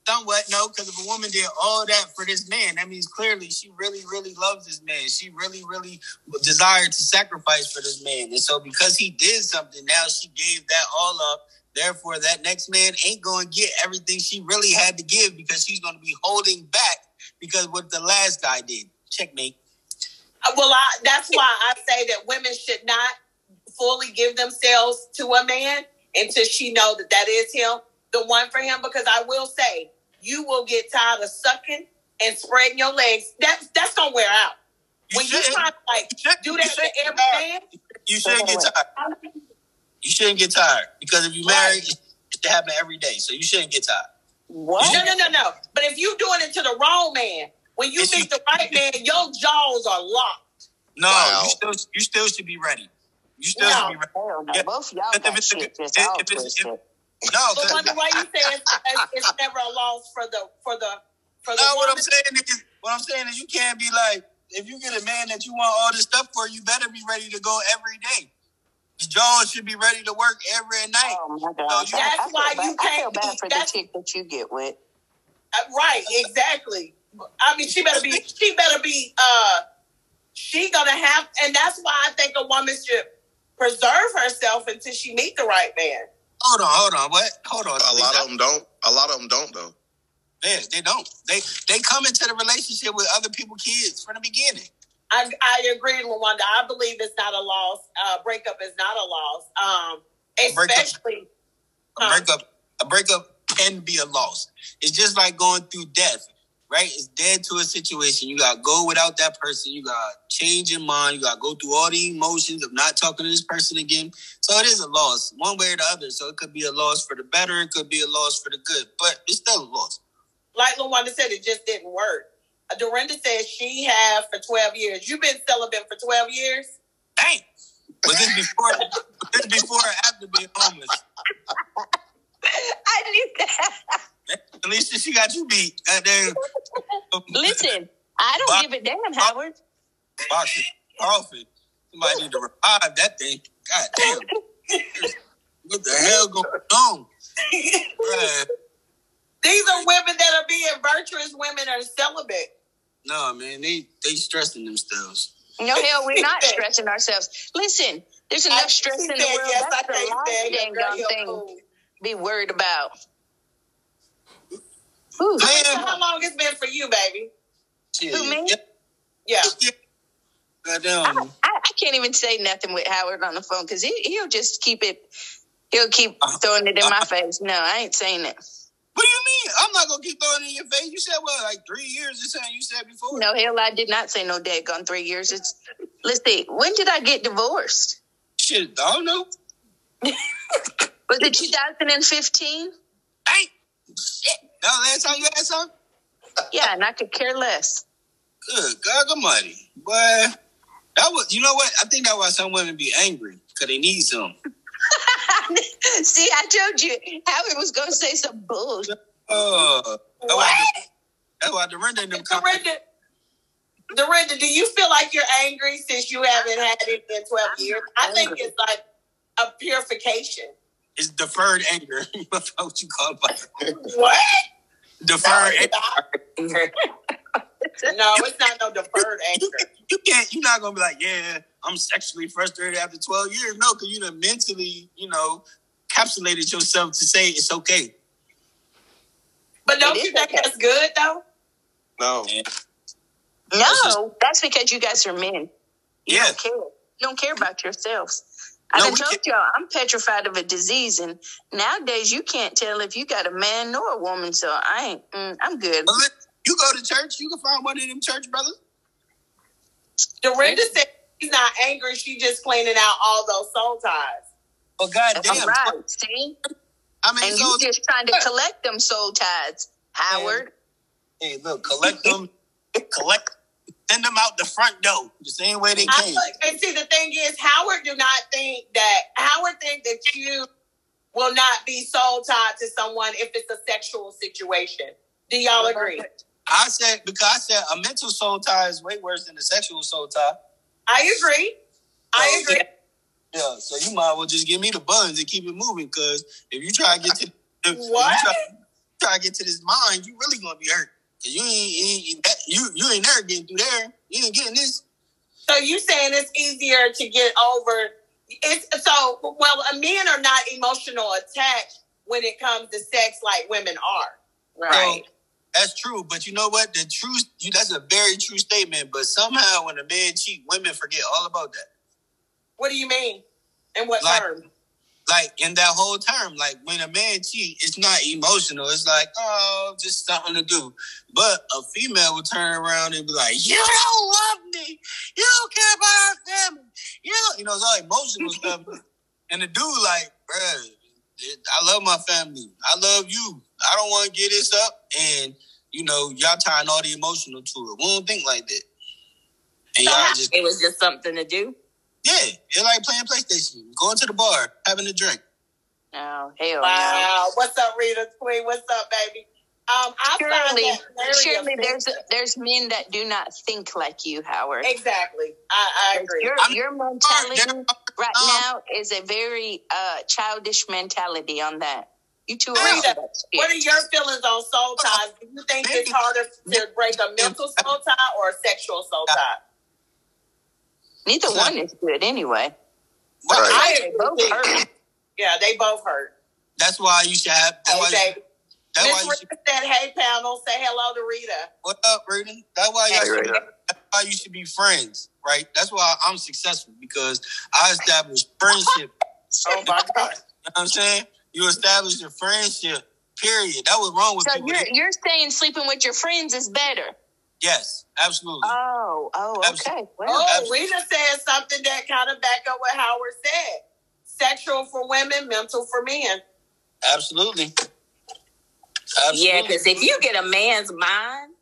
somewhat, no, because if a woman did all that for this man, that means clearly she really, really loves this man. She really, really desired to sacrifice for this man. And so because he did something, now she gave that all up. Therefore, that next man ain't going to get everything she really had to give because she's going to be holding back because what the last guy did. Checkmate. Uh, Well, I, that's why I say that women should not fully give themselves to a man until she know that that is him, the one for him. Because I will say, you will get tired of sucking and spreading your legs. That's that's gonna wear out. When you shouldn't- try to like you should- do you that to every man, You shouldn't get tired. You shouldn't get tired because if you marry, it should happen every day. So you shouldn't get tired. What? no, no, no, no. But if you're doing it to the wrong man, when you Yes, meet the right man, your jaws are locked. No, Wow. you still you still should be ready. You still No. should be ready. Hell no. Yeah. Both y'all If got it's shit good- just if- if it's- twisted. No, But 'cause- wonder why you say it's, it's, it's never a loss for the for the for the no, what I'm saying is, what I'm saying is, you can't be like, if you get a man that you want all this stuff for, you better be ready to go every day. The jaws should be ready to work every night. Oh my gosh. So I- that's I feel why bad- you I feel can't bad for the chick that you get with. Uh, right, exactly. I mean, she better be. She better be. Uh, she gonna have, and that's why I think a woman should preserve herself until she meet the right man. Hold on, hold on, what? Hold on. A lot of them don't. A lot of them don't though. Yes, they don't. They they come into the relationship with other people's kids from the beginning. I, I agree, Lawanda. I believe it's not a loss. Uh, breakup is not a loss. Um, Breakup- especially. A breakup, a breakup can be a loss. It's just like going through death, right? It's dead to a situation. You gotta go without that person. You gotta change your mind. You gotta go through all the emotions of not talking to this person again. So it is a loss, one way or the other. So it could be a loss for the better. It could be a loss for the good, but it's still a loss. like Lawanda said, it just didn't work. Uh, Dorinda says she have for 12 years. You've been celibate for 12 years? Dang. Was this before? was this before or after being homeless? I knew that. At least she got you beat. Goddamn. Listen, I don't Box- give a damn, Howard. Box it off it. Somebody need to revive that thing. God damn. What the hell going on? Bruh. These are women that are being virtuous women are celibate. No, man, they they stressing themselves. No, hell, we're not stressing ourselves. Listen, there's enough stress in the world. Yes, That's I the can't last stand dang your girl, gum you're thing cool. to be worried about. Ooh. So Man, how long it's been for you, baby? shit. Who, me? Yeah. Goddamn. I, I, I can't even say nothing with Howard on the phone because he, he'll just keep it, he'll keep Uh, throwing it in my face. No, I ain't saying it. What do you mean? I'm not gonna keep throwing it in your face. You said what, like three years or something? You said before. No, hell, I did not say no daggone three years. It's, let's see, when did I get divorced? Shit, I don't know. Was it 2015? Hey, shit. That was the last time you had something? Yeah, and I could care less. Good God Almighty, boy. That was, you know what? I think that's why some women be angry because they need some. See, I told you Howard was going to say some bullshit. Oh, that's What? why, that's why Dorinda and them. Dorinda, Dorinda, do you feel like you're angry since you haven't had it in 12 years? I think it's like of purification. It's deferred anger. That's what you call it. What? Deferred No, anger. No, it's not no deferred anger. You can't. You're not gonna be like, yeah, I'm sexually frustrated after 12 years. No, because you done mentally, you know, capsulated yourself to say it's okay. But don't you think okay. that's good though? No. No, that's because you guys are men. You Yeah. don't care. You don't care about yourselves. I No, done we told can't- y'all I'm petrified of a disease, and nowadays you can't tell if you got a man nor a woman. So I ain't. Mm, I'm good. But You go to church, you can find one of them church brothers. Dorinda said she's not angry. She just cleaning out all those soul ties. Oh God That's damn! right. See, I mean, and so you just trying to collect them soul ties, Howard. hey, look, collect them, collect, send them out the front door the same way they I came. look, and see, the thing is, Howard do not think that Howard think that you will not be soul tied to someone if it's a sexual situation. Do y'all agree? I said because I said a mental soul tie is way worse than a sexual soul tie. I agree. I Oh, agree. Yeah, so you might as well just give me the buns and keep it moving. Because if you try to get to if, if you try, try to get to this mind, you really gonna be hurt. 'Cause You ain't, you ain't that, you you ain't never getting through there. You ain't getting this. So you saying it's easier to get over? It's so well. Men are not emotional attached when it comes to sex like women are. Right. That's true, but you know what? The truth you, that's a very true statement. But somehow, when a man cheat, women forget all about that. What do you mean? In what Like- term? Like in that whole term, like when a man cheat, it's not emotional. It's like, oh, just something to do. But a female will turn around and be like, "You don't love me. You don't care about our family. You, don't-" you know, it's all emotional stuff." And the dude, like, bruh, I love my family. I love you. I don't want to get this up. And you know, y'all tying all the emotional to it. We don't think like that. And y'all just It was just something to do. Yeah, it's like playing PlayStation, going to the bar, having a drink. Oh, hell Wow. What's up, Rita Queen? What's up, baby? Um, I no. find Surely, that surely there's offensive. there's men that do not think like you, Howard. exactly. I, I agree. Your I'm- your mentality right Um, now is a very uh, childish mentality on that. You too old Rita, for that shit. What are your feelings on soul ties? Do you think it's harder to break a mental soul tie or a sexual soul tie? Neither one is good anyway. But Right. I They both hurt. Yeah, they both hurt. That's why you should have. That's why Hey, you, baby. that's why Miss you should. Said, "Hey, panel, say hello to Rita." What up, Rita? That's why you Hey, should, Rita. that's why you should be friends, right? That's why I'm successful because I established friendship. Oh my god! You know what I'm saying? You established a friendship. Period. That was wrong with So people. you're you're saying sleeping with your friends is better. Yes, absolutely. Oh, oh, okay. Well, Oh, Rita said something that kind of back up what Howard said: sexual for women, mental for men. absolutely. Absolutely. Yeah, because if you get a man's mind,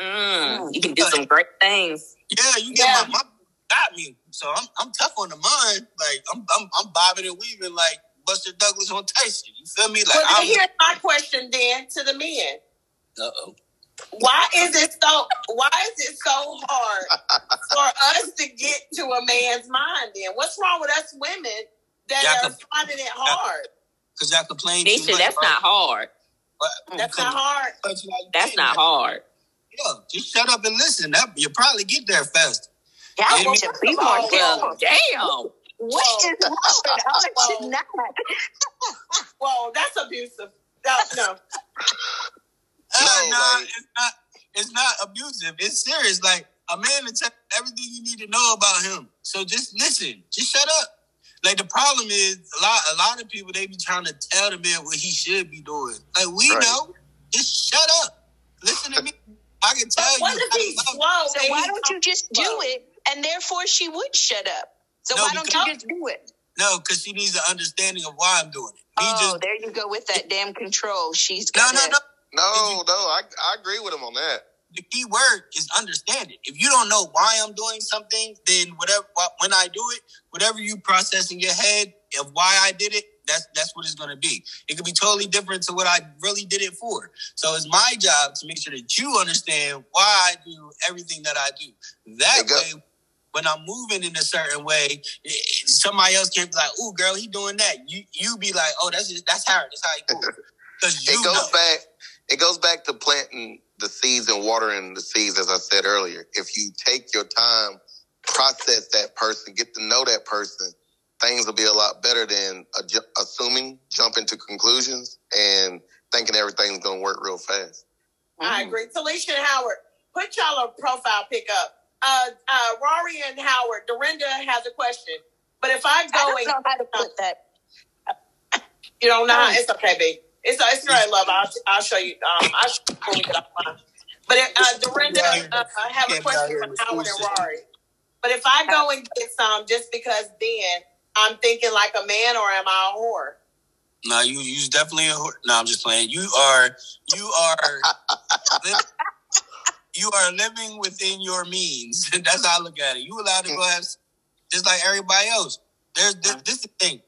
mm, you can do some great things. Yeah, you get Yeah. my mom got me. So I'm I'm tough on the mind. Like I'm I'm, I'm bobbing and weaving like Buster Douglas on Tyson. You feel me? Like Well, I'm. here's my question then to the men: Uh oh. Why is it so? Why is it so hard for us to get to a man's mind? Then what's wrong with us women that Yeah, I are finding it hard? Because y'all complain too Nisha, much. that's bro. not hard. But- That's mm, not hard. but you like, That's not hard. Yeah, just shut up and listen. That you'll probably get there faster. y'all Yeah, need to well, be more all, careful. Well, damn. What is Howard? Howard Whoa. should not. Whoa, that's abusive. No, no. No, nah, like- it's not. It's not abusive. It's serious. Like a man will tell everything you need to know about him. So just listen. Just shut up. Like the problem is a lot. A lot of people they be trying to tell the man what he should be doing. Like we Right. know. Just shut up. Listen to me. I can tell But what you. if he's slow? So why don't you just do slow? it? And therefore, she would shut up. So No, why don't because- you just do it? no, because she needs an understanding of why I'm doing it. Me Oh, just there you go with that damn control. She's no, got no, no. No, no, no, I, I agree with him on that. the key word is understanding. If you don't know why I'm doing something, then whatever when I do it, whatever you process in your head of why I did it, that's that's what it's going to be. It could be totally different to what I really did it for. So it's my job to make sure that you understand why I do everything that I do. That way, when I'm moving in a certain way, somebody else can be like, "Ooh, girl, he doing that." You you be like, "Oh, that's just, that's how that's how he moves." Because it goes back. It goes back to planting the seeds and watering the seeds, as I said earlier. If you take your time, process that person, get to know that person, things will be a lot better than assuming, jumping to conclusions, and thinking everything's going to work real fast. I agree. Talisha and Howard, put y'all a profile pick up. Uh, uh, Rory and Howard, Dorinda has a question. But if I go I don't know how to put that. You don't know how? It's okay, babe. It's it's right, love. I'll, I'll show you. Um, I'll show you But if, uh, Dorinda, uh, I have a question for Howard and Rory. But if I go and get some just because then I'm thinking like a man or am I a whore? No, you you definitely a whore. No, I'm just playing. You are you are you are living within your means. That's how I look at it. You allowed to go have just like everybody else. There's this, this the thing.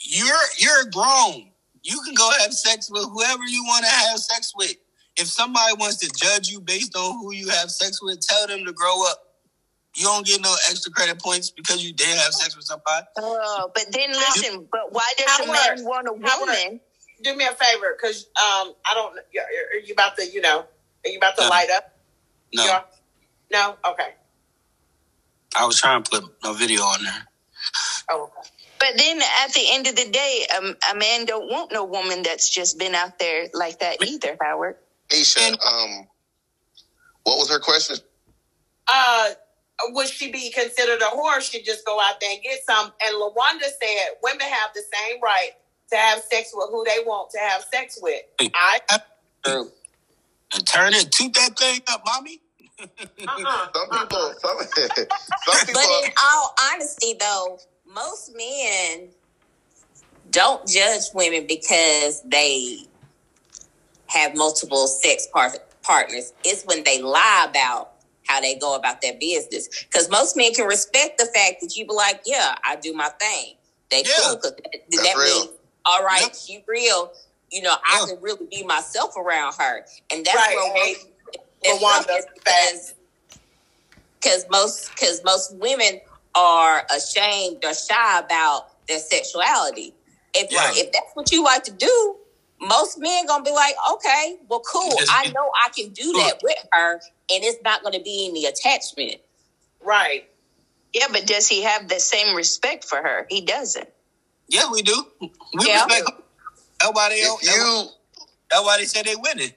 You're you're grown. You can go have sex with whoever you want to have sex with. If somebody wants to judge you based on who you have sex with, tell them to grow up. You don't get no extra credit points because you did have sex with somebody. Oh, but then listen. But why does a man want a woman? Do me a favor, because um, I don't. Are you about to, you know, are you about to no. light up? No. No. Okay. I was trying to put a video on there. Oh. Okay. But then at the end of the day, um, a man don't want no woman that's just been out there like that either, Howard. Aisha, um, what was her question? Uh, would she be considered a whore? She just go out there and get some. And Lawanda said women have the same right to have sex with who they want to have sex with. I true. Turn it, toot that thing up, mommy. Uh-uh. some people, some, some people. But in all honesty, though, most men don't judge women because they have multiple sex par- partners. It's when they lie about how they go about their business. Because most men can respect the fact that you be like, yeah, I do my thing. They yeah. cool because that, that means, all right, she real. You know, yeah. I can really be myself around her, and that's right. where because because most because most women are ashamed or shy about their sexuality. If yeah. if that's what you like to do, most men gonna be like, okay, well, cool. I know I can do that with her, and it's not gonna be any attachment. Right. Yeah, but does he have the same respect for her? He doesn't. Yeah, we do. We yeah. respect Nobody else. You, nobody said they winning.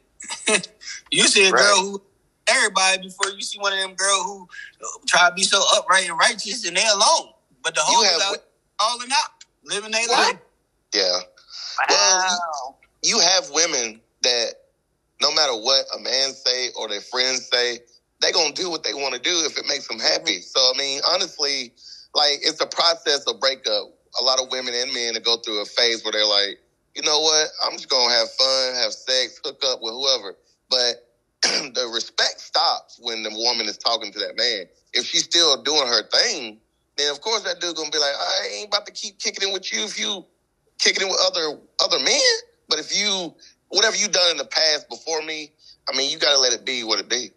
you see a right. girl who everybody before you see one of them girl who try to be so upright and righteous and they alone, but the whole out all in out living their life. Yeah. Wow. Well, you, you have women that no matter what a man say or their friends say, they gonna do what they want to do if it makes them happy. Mm-hmm. So I mean, honestly, like it's a process of breakup. A lot of women and men to go through a phase where they're like, you know what, I'm just gonna have fun, have sex, hook up with whoever. But the respect stops when the woman is talking to that man. If she's still doing her thing, then of course that dude gonna be like, I ain't about to keep kicking in with you if you kicking in with other other men. But if you whatever you done in the past before me, I mean, you gotta let it be what it be.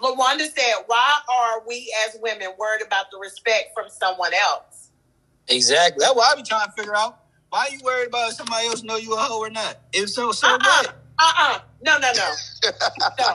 LaWanda said, "Why are we as women worried about the respect from someone else?" Exactly. That's what I be trying to figure out. Why are you worried about if somebody else know you a hoe or not? If so, so uh-uh. what? Uh-uh. No, no, no. no.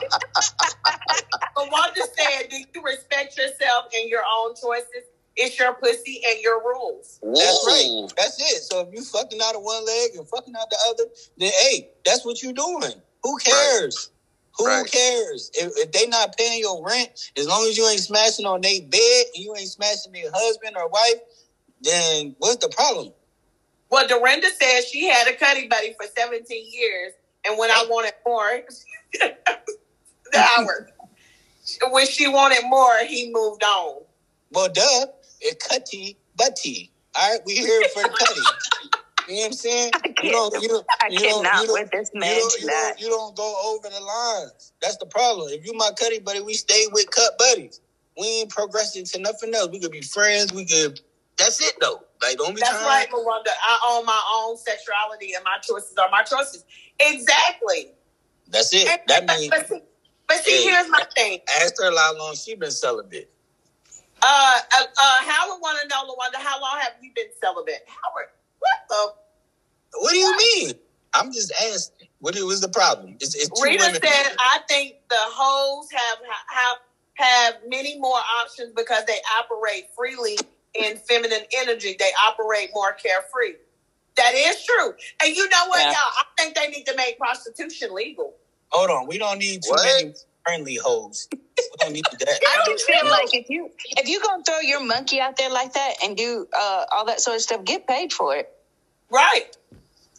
but Wanda said, do you respect yourself and your own choices? It's your pussy and your rules. That's right. That's it. So if you fucking out of one leg and fucking out the other, then hey, that's what you're doing. Who cares? Right. Who right. cares? If, if they not paying your rent, as long as you ain't smashing on their bed and you ain't smashing their husband or wife, then what's the problem? Well, Dorinda says she had a cutty buddy for 17 years, and when I wanted more, the hour. When she wanted more, he moved on. Well, duh, it cutty buddy. All right, we here for the cutty. You know what I'm saying? You don't, you don't, you don't, you don't, this man you don't, you don't, you don't go over the lines. That's the problem. If you my cutty buddy, we stay with cut buddies. We ain't progressing to nothing else. We could be friends. We could. That's it though. Like don't be. That's trying. right, Miranda. I own my own sexuality, and my choices are my choices. Exactly. That's it. And, that means. But see, but see hey, here's my thing. Ask her how long she been celibate. Uh, uh, uh, Howard want to know, Lawanda, how long have you been celibate? Howard, what the? What do you mean? I'm just asking. What was the problem? It's, it's Rita women. said, I think the hoes have have have many more options because they operate freely in feminine energy. They operate more carefree. That is true. And you know what, Yeah. y'all? I think they need to make prostitution legal. Hold on, we don't need too What? many friendly hoes. We don't need that. I just feel like if you if you gonna throw your monkey out there like that and do uh, all that sort of stuff, get paid for it. Right.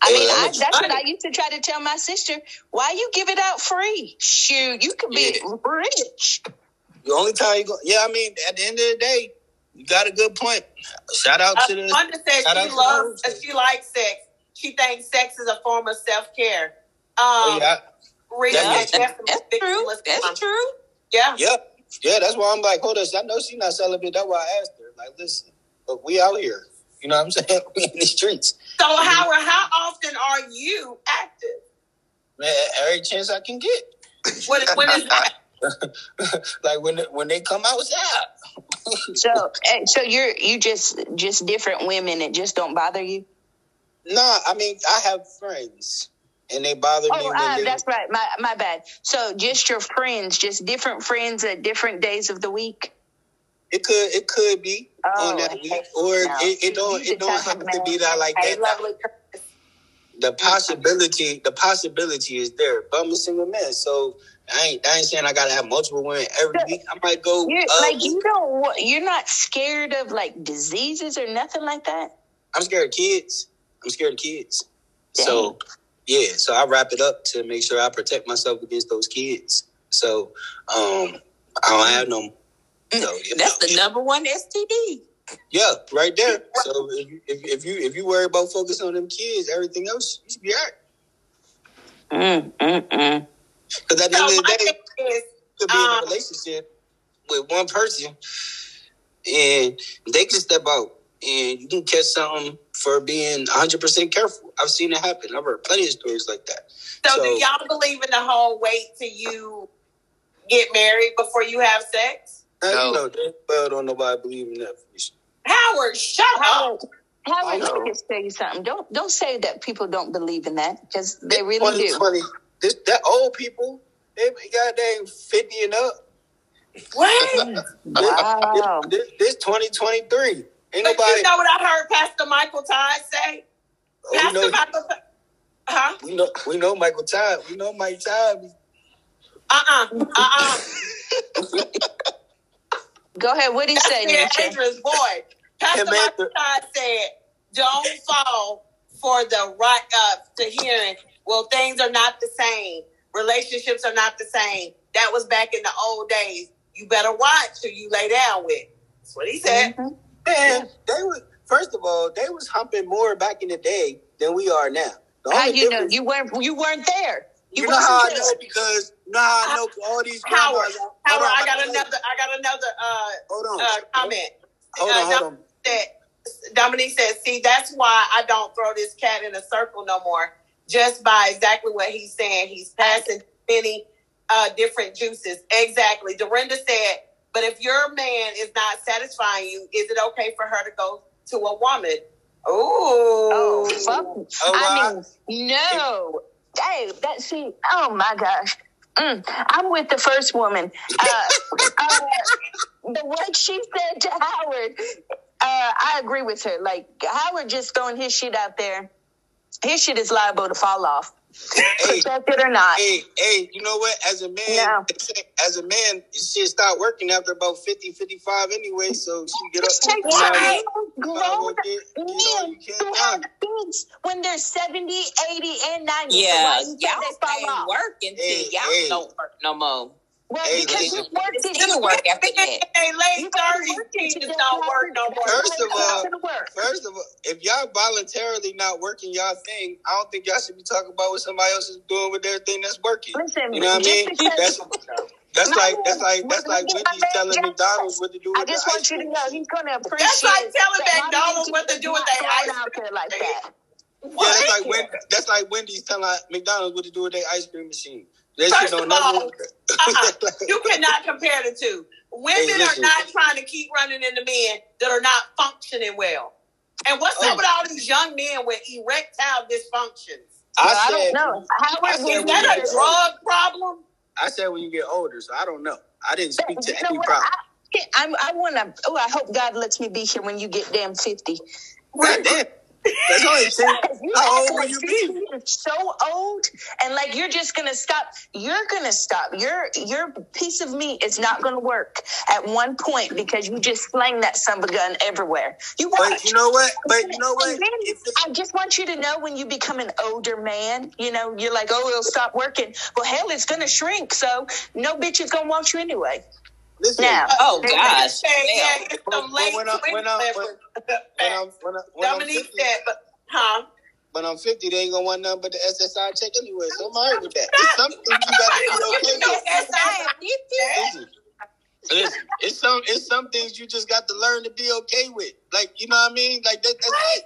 I mean, how I, much that's what? I used to try to tell my sister. Why you give it out free? Shoot, you could be Yeah. rich. The only time you go, yeah, I mean, at the end of the day, you got a good point. Shout out to the. Wanda said shout she to loves, those. she likes sex. She thinks sex is a form of self care. Um, Oh, yeah, Rita That said makes- That's true. let's- That's true. Yeah. yeah, yeah. That's why I'm like, hold on. I know she's not celibate. That's why I asked her. Like, listen, but we out here. You know what I'm saying? We in the streets. So Howard, how often are you active? Man, every chance I can get. When, when is that? like when when they come outside. So, eh, so you're you just just different women that just don't bother you. Nah, I mean, I have friends, and they bother me. Oh, when uh, they, that's right. My my bad. So, just your friends, just different friends at different days of the week. It could it could be Oh, on that okay. week, or No. it, it don't it don't have to be that like that. Lovely Curtis. The possibility the possibility is there. But I'm a single man, so I ain't I ain't saying I gotta have multiple women every week. I might go. You're uh, like you don't you're not scared of like diseases or nothing like that. I'm scared of kids. I'm scared of kids. So yeah, so I wrap it up to make sure I protect myself against those kids. So um I don't have no. So, That's know, the number one STD. Yeah, right there. So if you, if, if you if you worry about focusing on them kids, everything else you should be alright. Mm, mm, mm. Because at the So end of the day, is, you could be in um, a relationship with one person, and they can step out, and you can catch something for being 100 percent careful. I've seen it happen. I've heard plenty of stories like that. so, So- do y'all believe in the whole wait till you get married before you have sex? Now, No. you know, damn well don't nobody believe in that. Howard, shut up. Howard, Howard, I know. let me just tell you something. Don't don't say that people don't believe in that because they really do. 2020, This that old people, they goddamn 50 and up. What? Wow. This, this 2023. Ain't But nobody. you know what I heard Pastor Michael Todd say? we Pastor know. Michael, huh? We know. We know Michael Todd. We know Mike Todd. Uh uh-uh, uh Go ahead. What did he That's say, me and Nisha? Boy. Pastor Yeah. Michael Todd said, "Don't fall for the right uh, to hearing. Well, things are not the same. Relationships are not the same. That was back in the old days. You better watch who you lay down with." That's what he said. Mhm. Man, they were first of all, they was humping more back in the day than we are now. The How only you know you weren't you weren't there? You, You know how I know because you know how I know all these Howard, grandmas- hold Howard, on, I got hold on, another. I got another uh, Hold on, uh, comment. hold Uh, on, hold on. That Dominique said, "See, that's why I don't throw this cat in a circle no more. Just by exactly what he's saying, he's passing many uh, different juices. Exactly." Dorinda said, "But if your man is not satisfying you, is it okay for her to go to a woman?" Oh, Ooh, fuck. Oh, I right. mean, no. Hey, that see. Oh my gosh. Mm, I'm with the first woman. Uh, uh, the way she said to Howard, uh, I agree with her. Like Howard just throwing his shit out there. His shit is liable to fall off, Hey, protected or not. hey, hey, you know what? As a man, No. as a man, shit start working after about 50, 55 anyway. So she get up. Just take you know, time. you know, Grown get- get men you can who have kids when they're 70, 80, and 90. So Yeah, why you think y'all they fall stay working till Hey, y'all hey. don't work no more. Well, Hey, because listen. you worked It's it. still work after that. Hey, late You gotta thirties, work it to Jesus get don't work no more. First of all- work. First of all, if y'all voluntarily not working y'all thing, I don't think y'all should be talking about what somebody else is doing with their thing that's working. Listen, You know what I mean? That's that's My like that's like that's like we Wendy's my telling man McDonald's what to do with I just want ice you to know he's going to appreciate. That's like telling that McDonald's what to do with their going ice out there like that. Yeah, that's like when that's like Wendy's telling McDonald's what to do with their ice cream machine. That shit First of all, uh-uh. you cannot compare the two. Women Hey, are not trying to keep running into men that are not functioning well. And what's Oh. up with all these young men with erectile dysfunctions? I Well, I don't know. Howard, I said Is when that you a get drug problem? I said when you get older, so I don't know. I didn't speak to any what? problem. I, I, I want to. Oh, I hope God lets me be here when you get damn fifty. God That's only ten. You How old like you 50 be? so old, and like you're just gonna stop. You're gonna stop. Your your piece of meat is not gonna work at one point because you just slang that son of a gun everywhere. You But watch. you know what? But you know what? I just want you to know when you become an older man, you know, you're like, oh, it'll stop working. Well, hell, it's going to shrink. So no bitch is going to want you anyway. Listen, Now, Oh gosh. Say, yeah, it's But- some late when I- when I- 20s when- that when I'm when, when Dominique 50, said, but, huh? when I'm 50, they ain't gonna want nothing but the SSI check anyway. So I'm alright with that. It's something you got to be okay with. that's not- Listen, listen, it's some it's some things you just got to learn to be okay with. Like you know what I mean? Like that, that's it.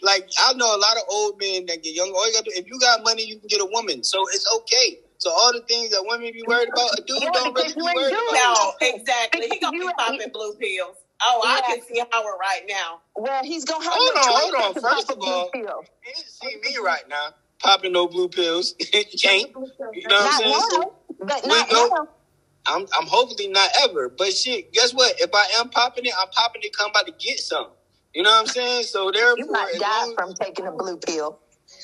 Like I know a lot of old men that get young. All you got to do, if you got money, you can get a woman. So it's okay. So all the things that women be worried about, a dude Yeah, don't really because be you worried about. No, exactly. He gonna be popping blue pills. Oh, I can see Howard right now. well, he's going to have Hold no on, hold on. First of all, blue pill. You didn't see me right now popping no blue pills. you can't. You know what I'm saying? So now, but not know- now. I'm I'm hopefully not ever. But shit, guess what? If I am popping it, I'm popping it. Come by to get some. You know what I'm saying? So therefore, You might die long- from taking a blue pill.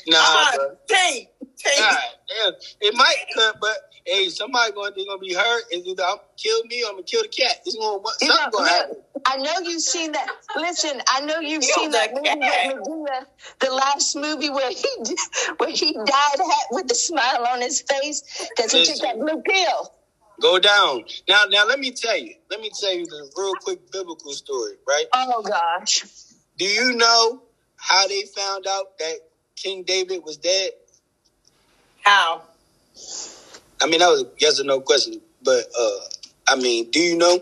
Nah, bro. T, T. God damn. It might cut, but hey, somebody going to gonna be hurt. It's either I'm kill me or I'm gonna kill the cat. It's gonna You know, gonna happen. I know you've seen that. Listen, I know you've Kill seen that the movie with Madea, the last movie where he where he died with a smile on his face because he took that blue pill. Go down now. Now let me tell you. Let me tell you the real quick biblical story. Right? Oh gosh, Do you know how they found out that King David was dead? How? I mean, that was a yes or no question, but uh, I mean, do you know?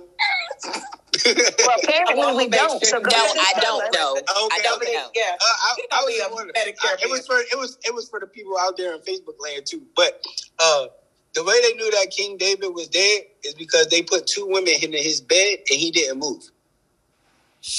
well apparently I'm we don't. sure- So No, I don't us. know. I don't okay. know. Yeah. Uh, I, He I was be just a wondering. Medicare I- it was for it was it was for the people out there in Facebook land too. But uh, the way they knew that King David was dead is because they put two women in his bed and he didn't move.